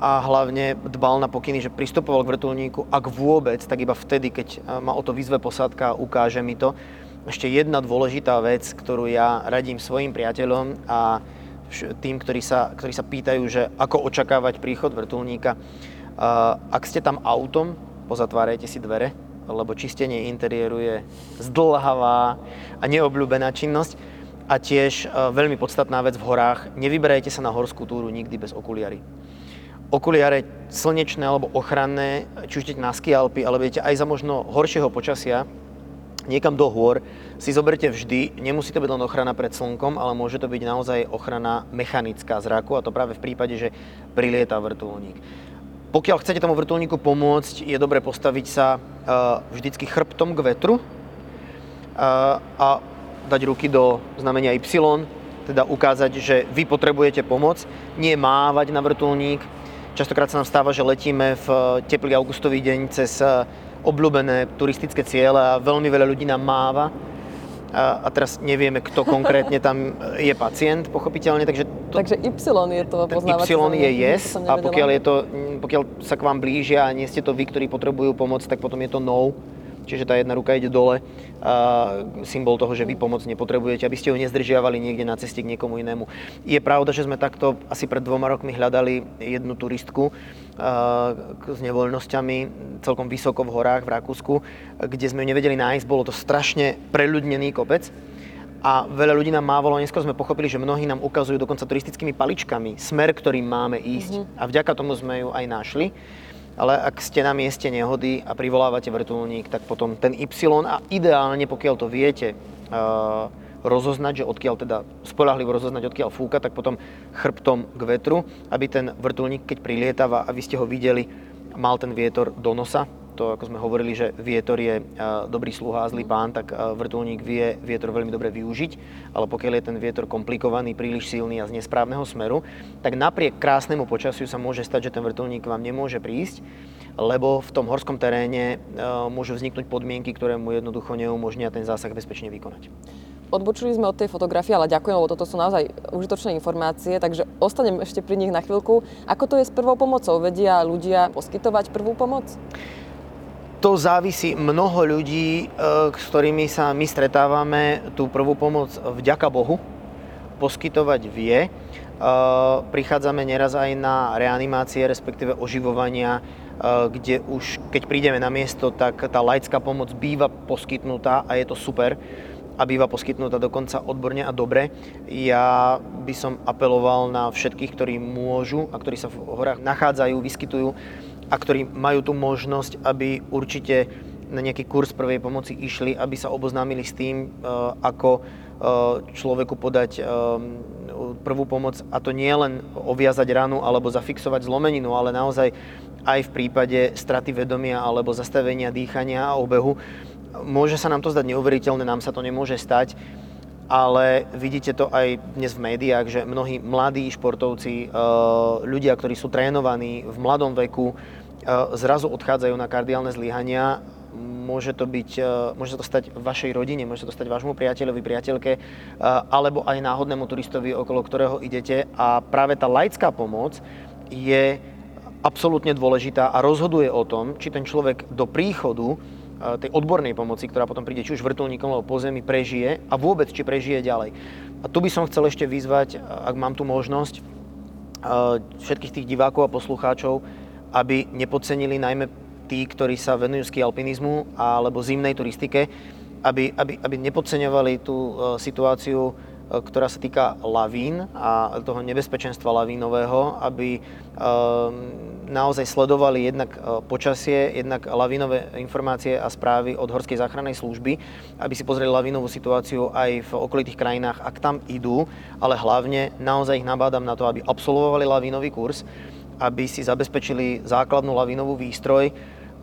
a hlavne dbal na pokyny, že pristupoval k vrtulníku, ak vôbec, tak iba vtedy, keď ma o to vyzve posádka a ukáže mi to ešte jedna dôležitá vec, ktorú ja radím svojim priateľom a tým, ktorí sa, ktorí sa pýtajú, že ako očakávať príchod vrtulníka. Ak ste tam autom, pozatvárajte si dvere, lebo čistenie interiéru je zdlhavá a neobľúbená činnosť. A tiež veľmi podstatná vec v horách, nevyberajte sa na horskú túru nikdy bez okuliary. Okuliare slnečné alebo ochranné, či už idete na ski Alpy, alebo idete aj za možno horšieho počasia, niekam do hôr, si zoberte vždy, nemusí to byť len ochrana pred slnkom, ale môže to byť naozaj ochrana mechanická zraku a to práve v prípade, že prilieta vrtulník. Pokiaľ chcete tomu vrtulníku pomôcť, je dobre postaviť sa uh, vždycky chrbtom k vetru uh, a dať ruky do znamenia Y, teda ukázať, že vy potrebujete pomoc, nie mávať na vrtulník. Častokrát sa nám stáva, že letíme v teplý augustový deň cez obľúbené turistické ciele a veľmi veľa ľudí nám máva. A, a teraz nevieme, kto konkrétne tam je pacient, pochopiteľne. Takže, to, takže Y je to poznávací Y je yes a pokiaľ, je to, pokiaľ sa k vám blížia a nie ste to vy, ktorí potrebujú pomoc, tak potom je to no. Čiže tá jedna ruka ide dole, a symbol toho, že vy pomoc nepotrebujete, aby ste ho nezdržiavali niekde na ceste k niekomu inému. Je pravda, že sme takto asi pred dvoma rokmi hľadali jednu turistku s nevoľnosťami celkom vysoko v horách v Rakúsku, kde sme ju nevedeli nájsť. Bolo to strašne preľudnený kopec a veľa ľudí nám mávalo, neskôr sme pochopili, že mnohí nám ukazujú dokonca turistickými paličkami smer, ktorým máme ísť. Mm-hmm. A vďaka tomu sme ju aj našli. ale ak ste na mieste nehody a privolávate vrtulník, tak potom ten Y a ideálne, pokiaľ to viete, rozoznať, že odkiaľ teda spolahlivo rozoznať, odkiaľ fúka, tak potom chrbtom k vetru, aby ten vrtulník, keď prilietava a vy ste ho videli, mal ten vietor do nosa, to ako sme hovorili, že vietor je dobrý sluha a zlý pán, tak vrtulník vie vietor veľmi dobre využiť, ale pokiaľ je ten vietor komplikovaný, príliš silný a z nesprávneho smeru, tak napriek krásnemu počasiu sa môže stať, že ten vrtulník vám nemôže prísť, lebo v tom horskom teréne môžu vzniknúť podmienky, ktoré mu jednoducho neumožnia ten zásah bezpečne vykonať. Odbočili sme od tej fotografie, ale ďakujem, lebo toto sú naozaj užitočné informácie, takže ostanem ešte pri nich na chvíľku. Ako to je s prvou pomocou? Vedia ľudia poskytovať prvú pomoc? To závisí mnoho ľudí, e, s ktorými sa my stretávame, tú prvú pomoc vďaka Bohu poskytovať vie. E, prichádzame neraz aj na reanimácie, respektíve oživovania, e, kde už keď prídeme na miesto, tak tá laická pomoc býva poskytnutá a je to super a býva poskytnutá dokonca odborne a dobre. Ja by som apeloval na všetkých, ktorí môžu a ktorí sa v horách nachádzajú, vyskytujú a ktorí majú tú možnosť, aby určite na nejaký kurz prvej pomoci išli, aby sa oboznámili s tým, e, ako e, človeku podať e, prvú pomoc a to nie len oviazať ranu alebo zafixovať zlomeninu, ale naozaj aj v prípade straty vedomia alebo zastavenia dýchania a obehu Môže sa nám to zdať neuveriteľné, nám sa to nemôže stať, ale vidíte to aj dnes v médiách, že mnohí mladí športovci, e, ľudia, ktorí sú trénovaní v mladom veku, e, zrazu odchádzajú na kardiálne zlyhania. Môže to, byť, e, môže to stať vašej rodine, môže to stať vášmu priateľovi, priateľke, alebo aj náhodnému turistovi, okolo ktorého idete. A práve tá laická pomoc je absolútne dôležitá a rozhoduje o tom, či ten človek do príchodu tej odbornej pomoci, ktorá potom príde či už vrtulníkom alebo po zemi, prežije a vôbec či prežije ďalej. A tu by som chcel ešte vyzvať, ak mám tu možnosť, všetkých tých divákov a poslucháčov, aby nepodcenili najmä tí, ktorí sa venujú ski alpinizmu alebo zimnej turistike, aby, aby, aby nepodceňovali tú situáciu ktorá sa týka lavín a toho nebezpečenstva lavínového, aby e, naozaj sledovali jednak e, počasie, jednak lavínové informácie a správy od Horskej záchrannej služby, aby si pozreli lavínovú situáciu aj v okolitých krajinách, ak tam idú, ale hlavne naozaj ich nabádam na to, aby absolvovali lavínový kurz, aby si zabezpečili základnú lavínovú výstroj,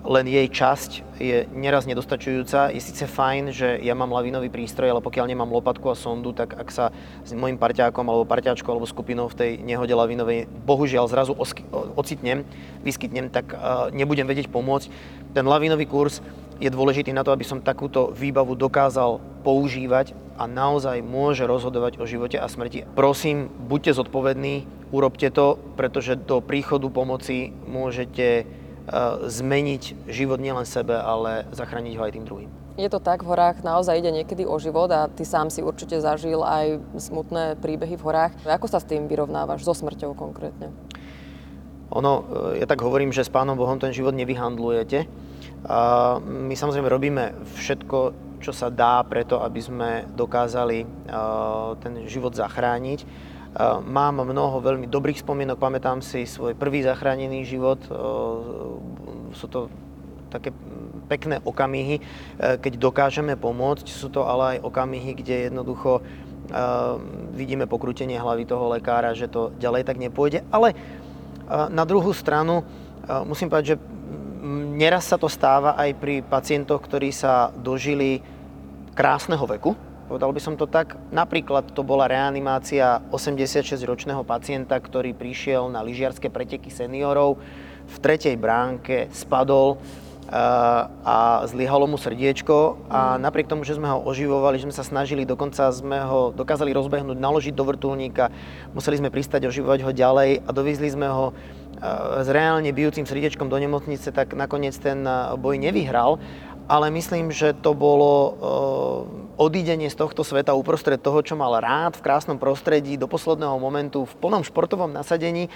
len jej časť je neraz nedostačujúca. Je síce fajn, že ja mám lavinový prístroj, ale pokiaľ nemám lopatku a sondu, tak ak sa s môjim parťákom alebo parťáčkou alebo skupinou v tej nehode lavinovej bohužiaľ zrazu ocitnem, vyskytnem, tak uh, nebudem vedieť pomôcť. Ten lavinový kurz je dôležitý na to, aby som takúto výbavu dokázal používať a naozaj môže rozhodovať o živote a smrti. Prosím, buďte zodpovední, urobte to, pretože do príchodu pomoci môžete zmeniť život nielen sebe, ale zachrániť ho aj tým druhým. Je to tak, v horách naozaj ide niekedy o život a ty sám si určite zažil aj smutné príbehy v horách. Ako sa s tým vyrovnávaš, so smrťou konkrétne? Ono, eh, ja tak hovorím, že s Pánom Bohom ten život nevyhandlujete. A my samozrejme robíme všetko, čo sa dá preto, aby sme dokázali eh, ten život zachrániť Mám mnoho veľmi dobrých spomienok, pamätám si svoj prvý zachránený život. Sú to také pekné okamihy, e, keď dokážeme pomôcť. Sú to ale aj okamihy, kde jednoducho vidíme pokrutenie hlavy toho lekára, že to ďalej tak nepôjde. Ale na druhú stranu musím povedať, že neraz sa to stáva aj pri pacientoch, ktorí sa dožili krásneho veku, Povedal by som to tak. Napríklad to bola reanimácia 86-ročného pacienta, ktorý prišiel na lyžiarske preteky seniorov. V tretej bránke spadol eh, a zlyhalo mu srdiečko a napriek tomu, že sme ho oživovali, že sme sa snažili, dokonca sme ho dokázali rozbehnúť, naložiť do vrtulníka, museli sme pristať oživovať ho ďalej a dovízli sme ho eh, s reálne bijúcim srdiečkom do nemocnice, tak nakoniec ten eh, boj nevyhral ale myslím, že to bolo uh, odídenie z tohto sveta uprostred toho, čo mal rád v krásnom prostredí do posledného momentu v plnom športovom nasadení.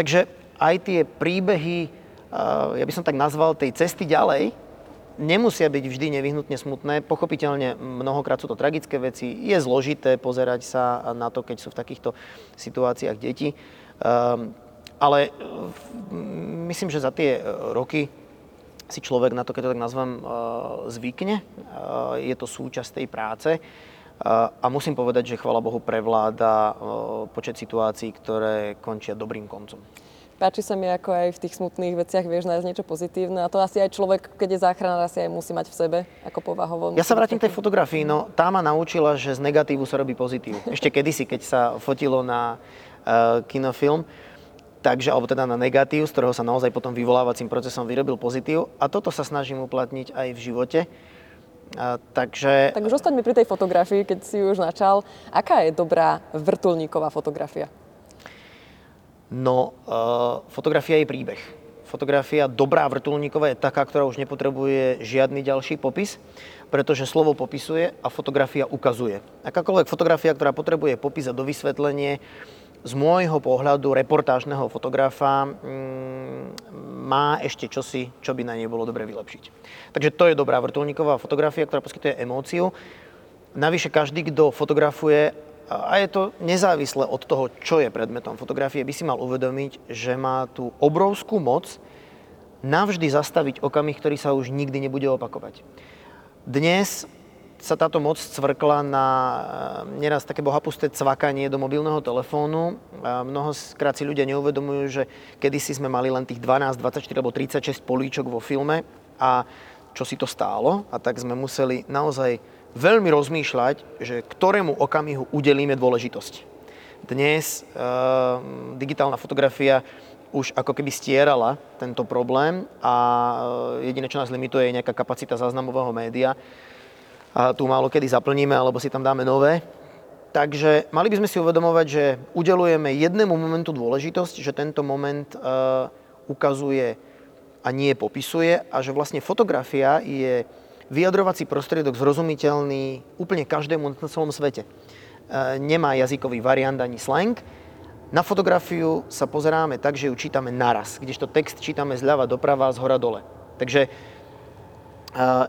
Takže aj tie príbehy, uh, ja by som tak nazval, tej cesty ďalej, nemusia byť vždy nevyhnutne smutné. Pochopiteľne mnohokrát sú to tragické veci. Je zložité pozerať sa na to, keď sú v takýchto situáciách deti. Um, Ale myslím, že za tie roky si človek na to, keď to tak nazvem, zvykne. Je to súčasť tej práce. A musím povedať, že chvala Bohu prevláda počet situácií, ktoré končia dobrým koncom. Páči sa mi, ako aj v tých smutných veciach vieš nájsť niečo pozitívne a to asi aj človek, keď je záchranár, asi aj musí mať v sebe ako povahovo. Ja sa vrátim k tej fotografii. No, tá ma naučila, že z negatívu sa robí pozitív. Ešte kedysi, keď sa fotilo na uh, kinofilm, takže, alebo teda na negatív, z ktorého sa naozaj potom vyvolávacím procesom vyrobil pozitív. A toto sa snažím uplatniť aj v živote. Uh, takže... Tak už ostaňme pri tej fotografii, keď si už načal. Aká je dobrá vrtulníková fotografia? No, uh, fotografia je príbeh. Fotografia dobrá vrtulníková je taká, ktorá už nepotrebuje žiadny ďalší popis, pretože slovo popisuje a fotografia ukazuje. Akákoľvek fotografia, ktorá potrebuje popis a dovysvetlenie, z môjho pohľadu reportážneho fotografa mm, má ešte čosi, čo by na nej bolo dobre vylepšiť. Takže to je dobrá vrtulníková fotografia, ktorá poskytuje emóciu. Navyše každý, kto fotografuje a je to nezávisle od toho, čo je predmetom fotografie, by si mal uvedomiť, že má tú obrovskú moc navždy zastaviť okamih, ktorý sa už nikdy nebude opakovať. Dnes sa táto moc cvrkla na eh, neraz také bohapusté cvakanie do mobilného telefónu. Mnohokrát si ľudia neuvedomujú, že kedysi sme mali len tých 12, 24 alebo 36 políčok vo filme a čo si to stálo a tak sme museli naozaj veľmi rozmýšľať, že ktorému okamihu udelíme dôležitosť. Dnes e, digitálna fotografia už ako keby stierala tento problém a jediné, čo nás limituje, je nejaká kapacita záznamového média. A tu málo kedy zaplníme, alebo si tam dáme nové. Takže mali by sme si uvedomovať, že udelujeme jednému momentu dôležitosť, že tento moment e, ukazuje a nie popisuje a že vlastne fotografia je vyjadrovací prostriedok zrozumiteľný úplne každému na celom svete. E, nemá jazykový variant ani slang. Na fotografiu sa pozeráme tak, že ju čítame naraz, kdežto text čítame zľava doprava, z hora dole. Takže e,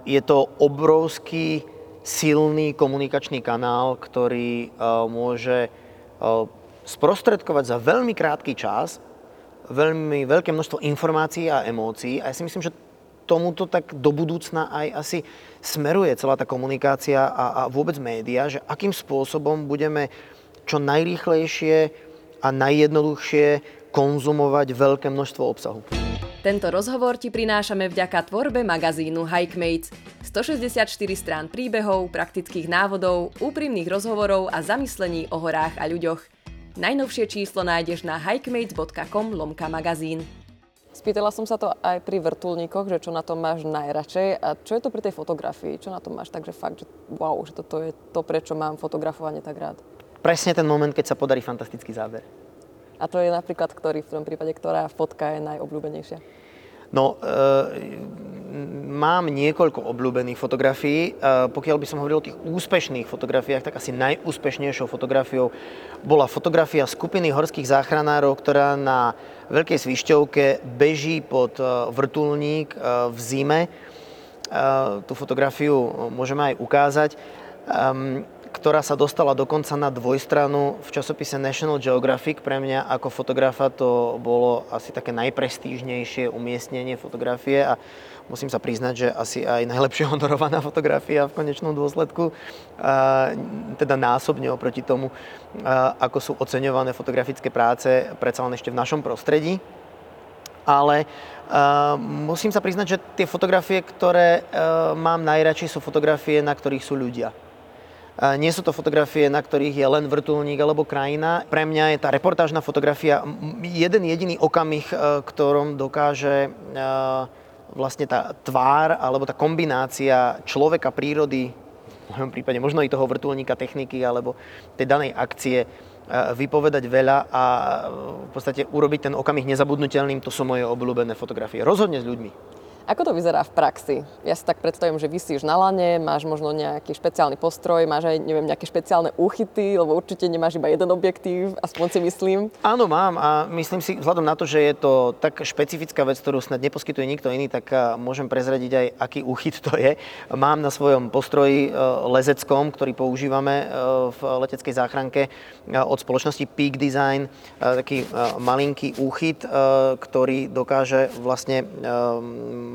je to obrovský silný komunikačný kanál, ktorý e, môže sprostredkovať za veľmi krátky čas veľmi veľké množstvo informácií a emócií. A ja si myslím, že tomuto tak do budúcna aj asi smeruje celá tá komunikácia a, a vôbec média, že akým spôsobom budeme čo najrýchlejšie a najjednoduchšie konzumovať veľké množstvo obsahu. Tento rozhovor ti prinášame vďaka tvorbe magazínu Hikemates. 164 strán príbehov, praktických návodov, úprimných rozhovorov a zamyslení o horách a ľuďoch. Najnovšie číslo nájdeš na hikemates.com lomka magazín. Spýtala som sa to aj pri vrtulníkoch, že čo na tom máš najradšej a čo je to pri tej fotografii, čo na tom máš takže fakt, že wow, že toto je to, prečo mám fotografovanie tak rád. Presne ten moment, keď sa podarí fantastický záber. A to je napríklad ktorý, v tom prípade, ktorá fotka je najobľúbenejšia? No, e, mám niekoľko obľúbených fotografií. E, pokiaľ by som hovoril o tých úspešných fotografiách, tak asi najúspešnejšou fotografiou bola fotografia skupiny horských záchranárov, ktorá na veľkej svišťovke beží pod e, vrtulník e, v zime. E, tú fotografiu môžeme aj ukázať. Ehm, ktorá sa dostala dokonca na dvojstranu v časopise National Geographic. Pre mňa ako fotografa to bolo asi také najprestížnejšie umiestnenie fotografie a musím sa priznať, že asi aj najlepšie honorovaná fotografia v konečnom dôsledku, teda násobne oproti tomu, ako sú oceňované fotografické práce predsa len ešte v našom prostredí. Ale musím sa priznať, že tie fotografie, ktoré mám najradšej, sú fotografie, na ktorých sú ľudia nie sú to fotografie, na ktorých je len vrtulník alebo krajina. Pre mňa je tá reportážna fotografia jeden jediný okamih, e, ktorom dokáže e, vlastne tá tvár alebo tá kombinácia človeka, prírody, v mojom prípade možno i toho vrtulníka, techniky alebo tej danej akcie e, vypovedať veľa a v podstate urobiť ten okamih nezabudnutelným, to sú moje obľúbené fotografie. Rozhodne s ľuďmi. Ako to vyzerá v praxi? Ja si tak predstavím, že vysíš na lane, máš možno nejaký špeciálny postroj, máš aj neviem, nejaké špeciálne úchyty, lebo určite nemáš iba jeden objektív, aspoň si myslím. Áno, mám a myslím si, vzhľadom na to, že je to tak špecifická vec, ktorú snad neposkytuje nikto iný, tak môžem prezradiť aj, aký úchyt to je. Mám na svojom postroji e, lezeckom, ktorý používame e, v leteckej záchranke e, od spoločnosti Peak Design, taký malinký úchyt, ktorý dokáže vlastne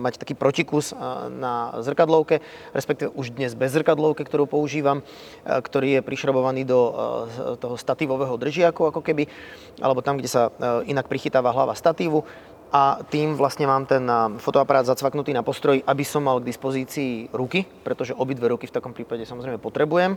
mať taký protikus na zrkadlovke, respektíve už dnes bez zrkadlovke, ktorú používam, ktorý je prišrobovaný do toho statívového držiaku ako keby, alebo tam, kde sa inak prichytáva hlava statívu a tým vlastne mám ten fotoaparát zacvaknutý na postroji, aby som mal k dispozícii ruky, pretože obidve ruky v takom prípade samozrejme potrebujem.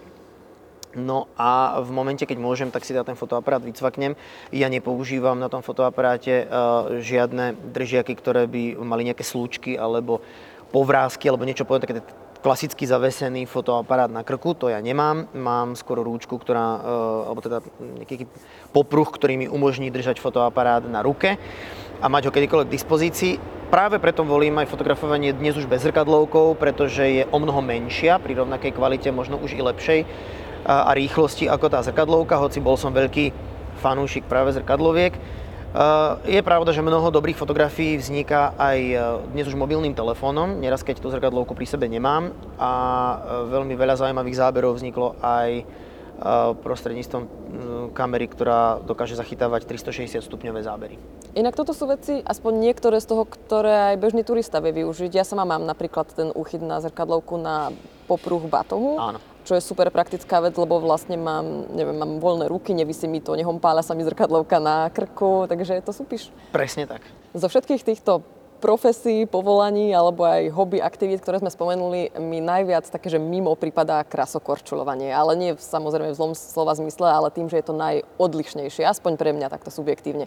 No a v momente, keď môžem, tak si teda ten fotoaparát vycvaknem. Ja nepoužívam na tom fotoaparáte uh, žiadne držiaky, ktoré by mali nejaké slúčky alebo povrázky alebo niečo povedať, také klasicky zavesený fotoaparát na krku, to ja nemám. Mám skoro rúčku, ktorá, uh, alebo teda nejaký popruh, ktorý mi umožní držať fotoaparát na ruke a mať ho kedykoľvek k dispozícii. Práve preto volím aj fotografovanie dnes už bez zrkadlovkou, pretože je o mnoho menšia, pri rovnakej kvalite, možno už i lepšej a rýchlosti ako tá zrkadlovka, hoci bol som veľký fanúšik práve zrkadloviek. Je pravda, že mnoho dobrých fotografií vzniká aj e, dnes už mobilným telefónom, neraz keď tú zrkadlovku pri sebe nemám a e, veľmi veľa zaujímavých záberov vzniklo aj e, prostredníctvom kamery, ktorá dokáže zachytávať 360 stupňové zábery. Inak toto sú veci, aspoň niektoré z toho, ktoré aj bežný turista vie využiť. Ja sama mám napríklad ten úchyt na zrkadlovku na popruh batohu. Áno čo je super praktická vec, lebo vlastne mám, neviem, mám voľné ruky, nevisí mi to, nehompáľa sa mi zrkadlovka na krku, takže to súpiš. Presne tak. Zo všetkých týchto profesí, povolaní alebo aj hobby aktivít, ktoré sme spomenuli, mi najviac také, že mimo prípada krasokorčulovanie. Ale nie samozrejme v zlom slova zmysle, ale tým, že je to najodlišnejšie, aspoň pre mňa takto subjektívne.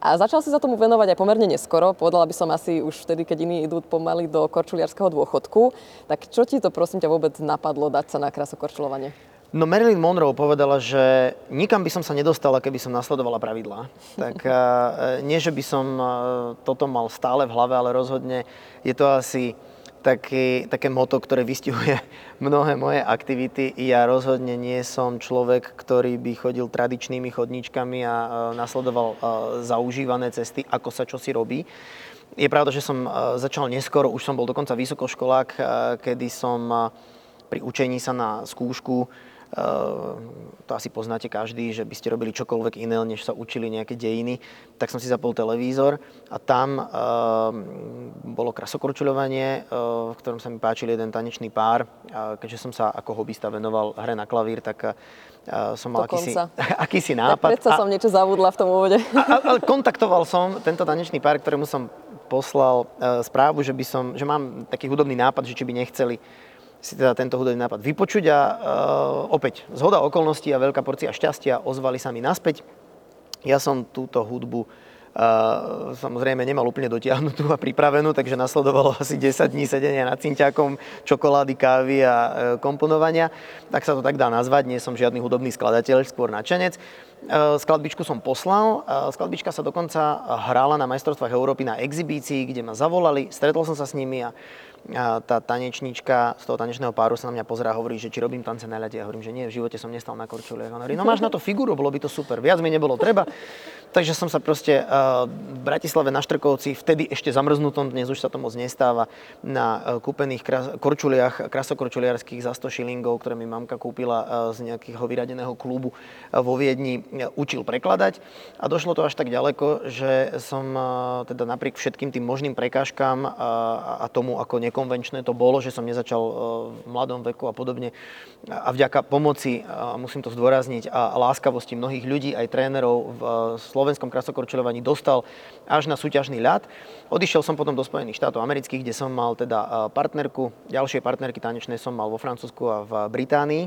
A začal si sa tomu venovať aj pomerne neskoro. Povedala by som asi už vtedy, keď iní idú pomaly do korčuliarského dôchodku. Tak čo ti to prosím ťa vôbec napadlo dať sa na krasokorčulovanie? No Marilyn Monroe povedala, že nikam by som sa nedostala, keby som nasledovala pravidlá. Tak nie, že by som toto mal stále v hlave, ale rozhodne je to asi taký, také moto, ktoré vystihuje mnohé moje aktivity. Ja rozhodne nie som človek, ktorý by chodil tradičnými chodníčkami a nasledoval zaužívané cesty, ako sa čosi robí. Je pravda, že som začal neskoro, už som bol dokonca vysokoškolák, kedy som pri učení sa na skúšku to asi poznáte každý, že by ste robili čokoľvek iné, než sa učili nejaké dejiny, tak som si zapol televízor a tam uh, bolo krasokorčuľovanie, uh, v ktorom sa mi páčil jeden tanečný pár. Uh, keďže som sa ako hobbysta venoval hre na klavír, tak uh, som mal akýsi, akýsi nápad. Tak predsa som niečo zavudla v tom úvode. A, a, kontaktoval som tento tanečný pár, ktorému som poslal uh, správu, že, by som, že mám taký hudobný nápad, že či by nechceli si teda tento hudobný nápad vypočuť a uh, opäť zhoda okolností a veľká porcia šťastia ozvali sa mi naspäť. Ja som túto hudbu Uh, samozrejme nemal úplne dotiahnutú a pripravenú, takže nasledovalo asi 10 dní sedenia nad cinťakom, čokolády, kávy a uh, komponovania. Tak sa to tak dá nazvať, nie som žiadny hudobný skladateľ, skôr načenec. Uh, skladbičku som poslal, skladbička sa dokonca hrála na majstrovstvách Európy na exibícii, kde ma zavolali, stretol som sa s nimi a a tá tanečníčka z toho tanečného páru sa na mňa pozerá a hovorí, že či robím tance na ľade. Ja hovorím, že nie, v živote som nestal na korčuliach. Hovorí, no máš na to figuru, bolo by to super, viac mi nebolo treba. Takže som sa proste uh, v Bratislave na Štrkovci, vtedy ešte zamrznutom, dnes už sa to moc nestáva, na uh, kúpených kras- korčuliach, krasokorčuliarských za 100 šilingov, ktoré mi mamka kúpila uh, z nejakého vyradeného klubu uh, vo Viedni, učil prekladať. A došlo to až tak ďaleko, že som teda napriek všetkým tým možným prekážkam a tomu, ako nekonvenčné to bolo, že som nezačal uh, v mladom veku a podobne. A vďaka pomoci, uh, musím to zdôrazniť, a láskavosti mnohých ľudí, aj trénerov v uh, slovenskom krasokorčuľovaní dostal až na súťažný ľad. Odišiel som potom do Spojených štátov amerických, kde som mal teda partnerku, ďalšie partnerky tanečné som mal vo Francúzsku a v Británii.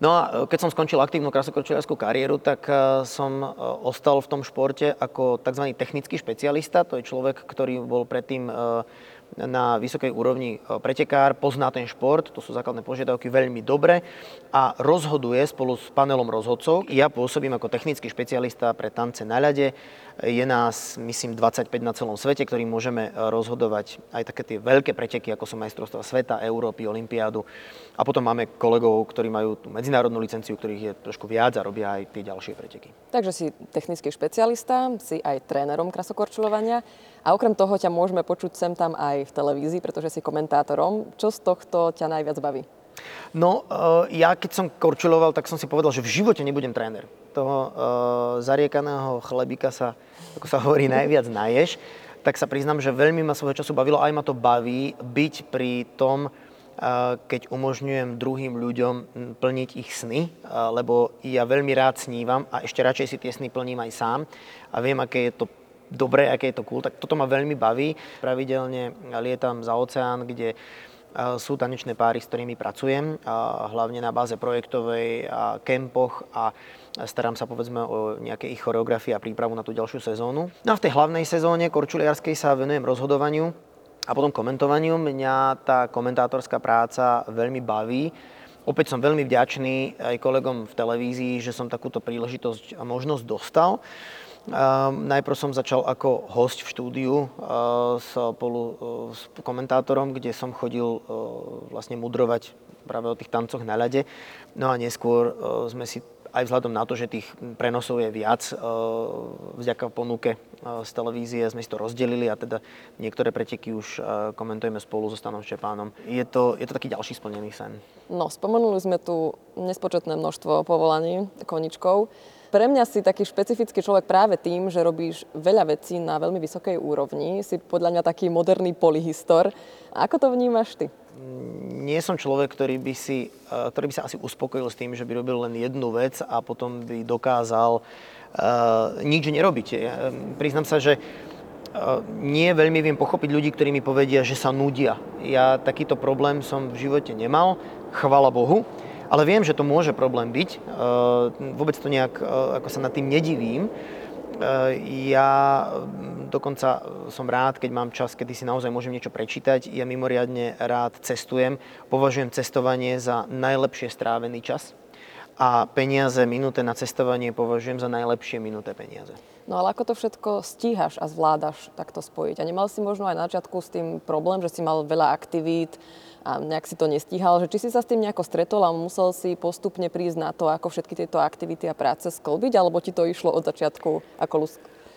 No a keď som skončil aktívnu krasokorčuliarskú kariéru, tak som ostal v tom športe ako tzv. technický špecialista. To je človek, ktorý bol predtým na vysokej úrovni e, pretekár, pozná ten šport, to sú základné požiadavky veľmi dobre a rozhoduje spolu s panelom rozhodcov. Ja pôsobím ako technický špecialista pre tance na ľade. Je nás, myslím, 25 na celom svete, ktorým môžeme e, rozhodovať aj také tie veľké preteky, ako sú majstrovstvá sveta, Európy, Olympiádu. A potom máme kolegov, ktorí majú tú medzinárodnú licenciu, ktorých je trošku viac a robia aj tie ďalšie preteky. Takže si technický špecialista, si aj trénerom krasokorčulovania a okrem toho ťa môžeme počuť sem tam aj v televízii, pretože si komentátorom. Čo z tohto ťa najviac baví? No, eh, ja keď som korčuloval, tak som si povedal, že v živote nebudem tréner. Toho uh, zariekaného chlebika sa, ako sa hovorí, najviac naješ. Tak sa priznám, že veľmi ma svojho času bavilo, aj ma to baví byť pri tom, eh, keď umožňujem druhým ľuďom plniť ich sny, lebo ja veľmi rád snívam a ešte radšej si tie sny plním aj sám a viem, aké je to dobré, aké je to cool, tak toto ma veľmi baví. Pravidelne lietam za oceán, kde sú tanečné páry, s ktorými pracujem, hlavne na báze projektovej a kempoch a starám sa povedzme o nejaké ich choreografie a prípravu na tú ďalšiu sezónu. No a v tej hlavnej sezóne korčuliarskej sa venujem rozhodovaniu a potom komentovaniu. Mňa tá komentátorská práca veľmi baví. Opäť som veľmi vďačný aj kolegom v televízii, že som takúto príležitosť a možnosť dostal. Ehm, najprv som začal ako host v štúdiu uh, spolu uh, s komentátorom, kde som chodil uh, vlastne mudrovať práve o tých tancoch na ľade. No a neskôr sme si aj vzhľadom na to, že tých prenosov je viac, vďaka ponuke z televízie sme si to rozdelili a teda niektoré preteky už komentujeme spolu so Stanom Šepánom. Je to, je to taký ďalší splnený sen. No, spomenuli sme tu nespočetné množstvo povolaní koničkov. Pre mňa si taký špecifický človek práve tým, že robíš veľa vecí na veľmi vysokej úrovni. Si podľa mňa taký moderný polyhistor. Ako to vnímaš ty? Nie som človek, ktorý by, si, e, ktorý by sa asi uspokojil s tým, že by robil len jednu vec a potom by dokázal uh, nič nerobiť. Ja, priznám sa, že uh, nie veľmi viem pochopiť ľudí, ktorí mi povedia, že sa nudia. Ja takýto problém som v živote nemal, chvala Bohu. Ale viem, že to môže problém byť. Eh, vôbec to nejak, eh, ako sa nad tým nedivím. Eh, ja dokonca som rád, keď mám čas, kedy si naozaj môžem niečo prečítať. Ja mimoriadne rád cestujem. Považujem cestovanie za najlepšie strávený čas a peniaze minuté na cestovanie považujem za najlepšie minuté peniaze. No ale ako to všetko stíhaš a zvládaš takto spojiť? A nemal si možno aj na začiatku s tým problém, že si mal veľa aktivít, a nejak si to nestíhal, že či si sa s tým nejako stretol a musel si postupne prísť na to, ako všetky tieto aktivity a práce sklbiť, alebo ti to išlo od začiatku ako?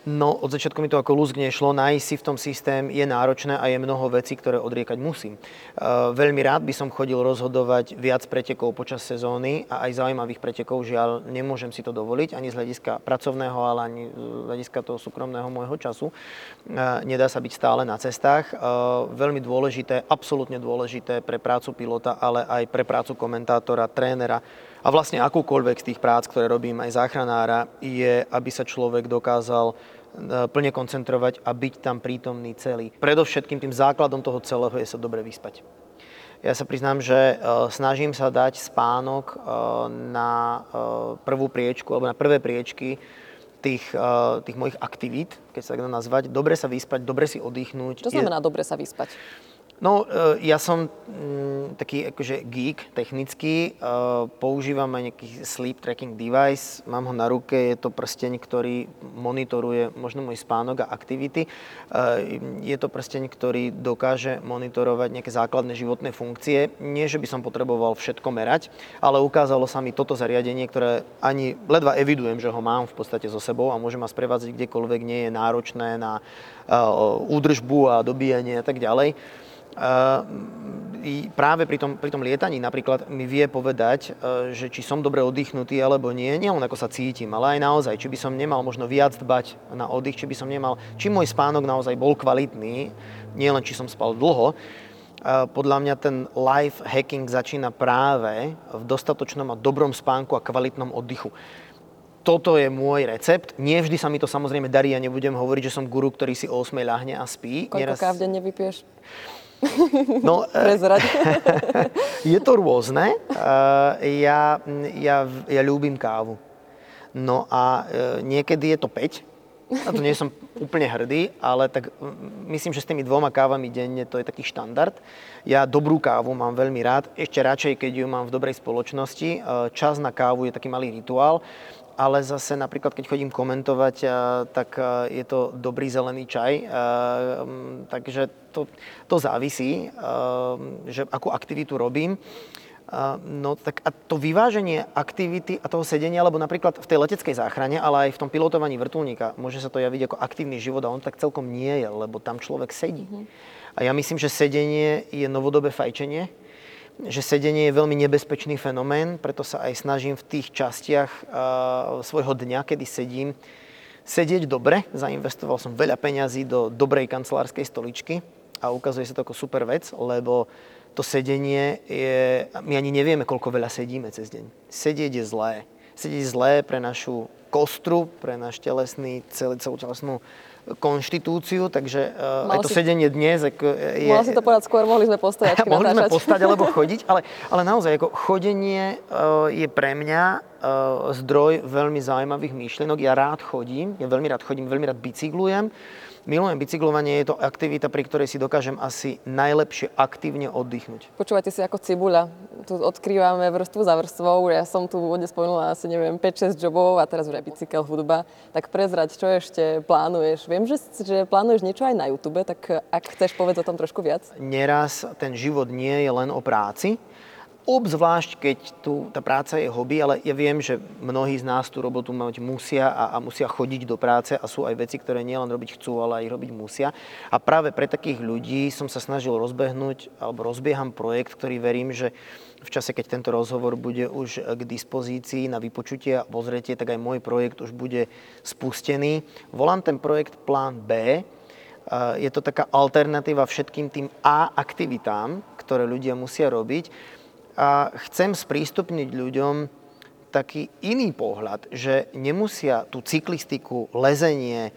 No, od začiatku mi to ako lúsk nešlo. Nájsť si v tom systém je náročné a je mnoho vecí, ktoré odriekať musím. Uh, veľmi rád by som chodil rozhodovať viac pretekov počas sezóny a aj zaujímavých pretekov. Žiaľ, nemôžem si to dovoliť ani z hľadiska pracovného, ale ani z hľadiska toho súkromného môjho času. Uh, nedá sa byť stále na cestách. Uh, veľmi dôležité, absolútne dôležité pre prácu pilota, ale aj pre prácu komentátora, trénera, a vlastne akúkoľvek z tých prác, ktoré robím aj záchranára, je, aby sa človek dokázal e, plne koncentrovať a byť tam prítomný celý. Predovšetkým tým základom toho celého je sa dobre vyspať. Ja sa priznám, že e, snažím sa dať spánok e, na prvú priečku alebo na prvé priečky tých, tých mojich aktivít, keď sa tak dá nazvať. Dobre sa vyspať, dobre si oddychnúť. Čo znamená je... dobre sa vyspať? No, e, ja som mm, taký akože geek technický, e, používam aj nejaký sleep tracking device, mám ho na ruke, je to prsteň, ktorý monitoruje možno môj spánok a aktivity. E, je to prsteň, ktorý dokáže monitorovať nejaké základné životné funkcie. Nie, že by som potreboval všetko merať, ale ukázalo sa mi toto zariadenie, ktoré ani ledva evidujem, že ho mám v podstate so sebou a môžem ma sprevádzať kdekoľvek nie je náročné na údržbu a dobíjanie a tak ďalej práve pri tom, pri tom lietaní napríklad mi vie povedať, e, že či som dobre oddychnutý alebo nie, nielen ako sa cítim, ale aj naozaj, či by som nemal možno viac dbať na oddych, či by som nemal, či môj spánok naozaj bol kvalitný, nielen či som spal dlho. Podľa mňa ten life hacking začína práve v dostatočnom a dobrom spánku a kvalitnom oddychu toto je môj recept. Nie vždy sa mi to samozrejme darí, ja nebudem hovoriť, že som guru, ktorý si o 8 ľahne a spí. Koľko Nieraz... káv denne vypiješ? No, je to rôzne. Ja, ja, ja ľúbim kávu. No a e, niekedy je to 5, Na to nie som úplne hrdý, ale tak myslím, že s tými dvoma kávami denne to je taký štandard. Ja dobrú kávu mám veľmi rád, ešte radšej, keď ju mám v dobrej spoločnosti. E, čas na kávu je taký malý rituál, ale zase napríklad, keď chodím komentovať, e, tak e, je to dobrý zelený čaj. Takže to, to závisí, že akú aktivitu robím. No tak a to vyváženie aktivity a toho sedenia, lebo napríklad v tej leteckej záchrane, ale aj v tom pilotovaní vrtulníka, môže sa to javiť ako aktívny život a on tak celkom nie je, lebo tam človek sedí. Mm-hmm. A ja myslím, že sedenie je novodobé fajčenie, že sedenie je veľmi nebezpečný fenomén, preto sa aj snažím v tých častiach uh, svojho dňa, kedy sedím, sedieť dobre. Zainvestoval som veľa peňazí do dobrej kancelárskej stoličky a ukazuje sa to ako super vec, lebo to sedenie je, my ani nevieme, koľko veľa sedíme cez deň. Sedieť je zlé. Sedieť je zlé pre našu kostru, pre náš telesný, celú telesnú konštitúciu, takže uh, aj to si, sedenie dnes... Ako je, Mal si to povedať skôr, mohli sme postať. mohli sme postať alebo chodiť, ale, ale naozaj ako chodenie uh, je pre mňa zdroj veľmi zaujímavých myšlienok. Ja rád chodím, ja veľmi rád chodím, veľmi rád bicyklujem. Milujem bicyklovanie, je to aktivita, pri ktorej si dokážem asi najlepšie aktívne oddychnúť. Počúvajte si ako cibuľa. Tu odkrývame vrstvu za vrstvou. Ja som tu úvodne spomenula asi, neviem, 5-6 jobov a teraz vraj bicykel, hudba. Tak prezrať, čo ešte plánuješ? Viem, že, že plánuješ niečo aj na YouTube, tak ak chceš povedať o tom trošku viac. Neraz ten život nie je len o práci Obzvlášť, keď tu tá práca je hobby, ale ja viem, že mnohí z nás tú robotu mať musia a, a musia chodiť do práce a sú aj veci, ktoré nielen robiť chcú, ale aj robiť musia. A práve pre takých ľudí som sa snažil rozbehnúť, alebo rozbieham projekt, ktorý verím, že v čase, keď tento rozhovor bude už k dispozícii na vypočutie a pozretie, tak aj môj projekt už bude spustený. Volám ten projekt Plán B. Je to taká alternatíva všetkým tým A aktivitám, ktoré ľudia musia robiť a chcem sprístupniť ľuďom taký iný pohľad, že nemusia tú cyklistiku, lezenie,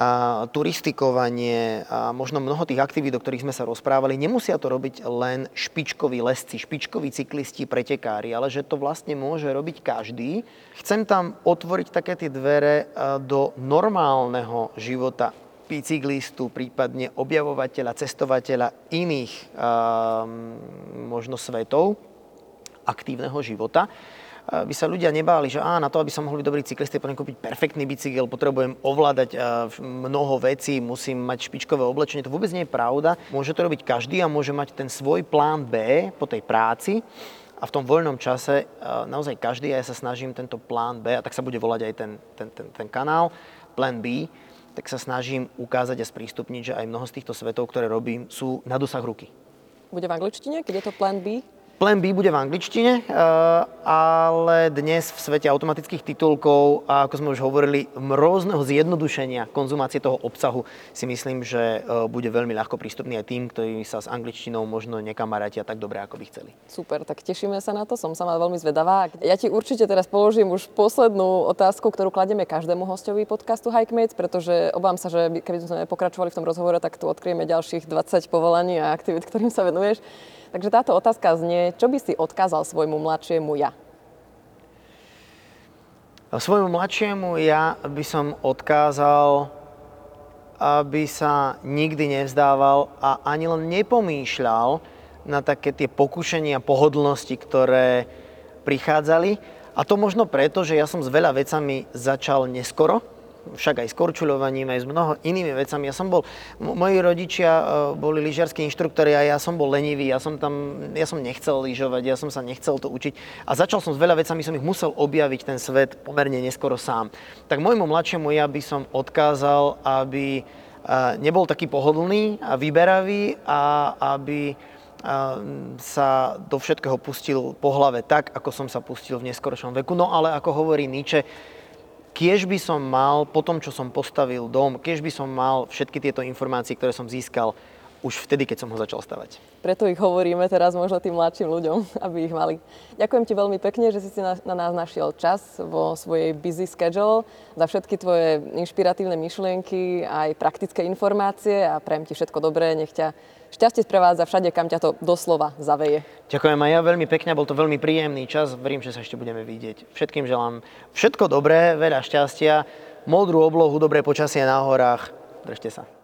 a turistikovanie a možno mnoho tých aktivít, o ktorých sme sa rozprávali, nemusia to robiť len špičkoví lesci, špičkoví cyklisti, pretekári, ale že to vlastne môže robiť každý. Chcem tam otvoriť také tie dvere do normálneho života bicyklistu, prípadne objavovateľa, cestovateľa iných možno svetov aktívneho života, by sa ľudia nebáli, že á, na to, aby som mohol byť dobrý cyklista, potrebujem kúpiť perfektný bicykel, potrebujem ovládať mnoho vecí, musím mať špičkové oblečenie. To vôbec nie je pravda. Môže to robiť každý a môže mať ten svoj plán B po tej práci. A v tom voľnom čase naozaj každý, a ja sa snažím tento plán B, a tak sa bude volať aj ten, ten, ten, ten kanál, plán B, tak sa snažím ukázať a sprístupniť, že aj mnoho z týchto svetov, ktoré robím, sú na dosah ruky. Bude v angličtine, keď je to plán B? Plán B bude v angličtine, eh, ale dnes v svete automatických titulkov a ako sme už hovorili, rôzneho zjednodušenia konzumácie toho obsahu si myslím, že eh, bude veľmi ľahko prístupný aj tým, ktorí sa s angličtinou možno nekamarátia tak dobre, ako by chceli. Super, tak tešíme sa na to, som sama veľmi zvedavá. Ja ti určite teraz položím už poslednú otázku, ktorú kladieme každému hostovi podcastu Hikemates, pretože obávam sa, že keby sme pokračovali v tom rozhovore, tak tu odkryjeme ďalších 20 povolaní a aktivít, ktorým sa venuješ. Takže táto otázka znie, čo by si odkázal svojmu mladšiemu ja? Svojmu mladšiemu ja by som odkázal, aby sa nikdy nevzdával a ani len nepomýšľal na také tie pokušenia pohodlnosti, ktoré prichádzali. A to možno preto, že ja som s veľa vecami začal neskoro, však aj s korčuľovaním, aj s mnoho inými vecami. Ja som bol, moji rodičia e, boli lyžiarskí inštruktori a ja som bol lenivý, ja som tam, ja som nechcel lyžovať, ja som sa nechcel to učiť. A začal som s veľa vecami, som ich musel objaviť ten svet pomerne neskoro sám. Tak môjmu mladšiemu ja by som odkázal, aby e, nebol taký pohodlný a vyberavý a aby e, sa do všetkého pustil po hlave tak, ako som sa pustil v neskoročnom veku. No ale ako hovorí Nietzsche, kiež by som mal, po tom, čo som postavil dom, kiež by som mal všetky tieto informácie, ktoré som získal už vtedy, keď som ho začal stavať. Preto ich hovoríme teraz možno tým mladším ľuďom, aby ich mali. Ďakujem ti veľmi pekne, že si si na, na nás našiel čas vo svojej busy schedule, za všetky tvoje inšpiratívne myšlienky, aj praktické informácie a prajem ti všetko dobré, nech ťa šťastie sprevádza všade, kam ťa to doslova zaveje. Ďakujem aj ja veľmi pekne, bol to veľmi príjemný čas, verím, že sa ešte budeme vidieť. Všetkým želám všetko dobré, veľa šťastia, modrú oblohu, dobré počasie na horách. Držte sa.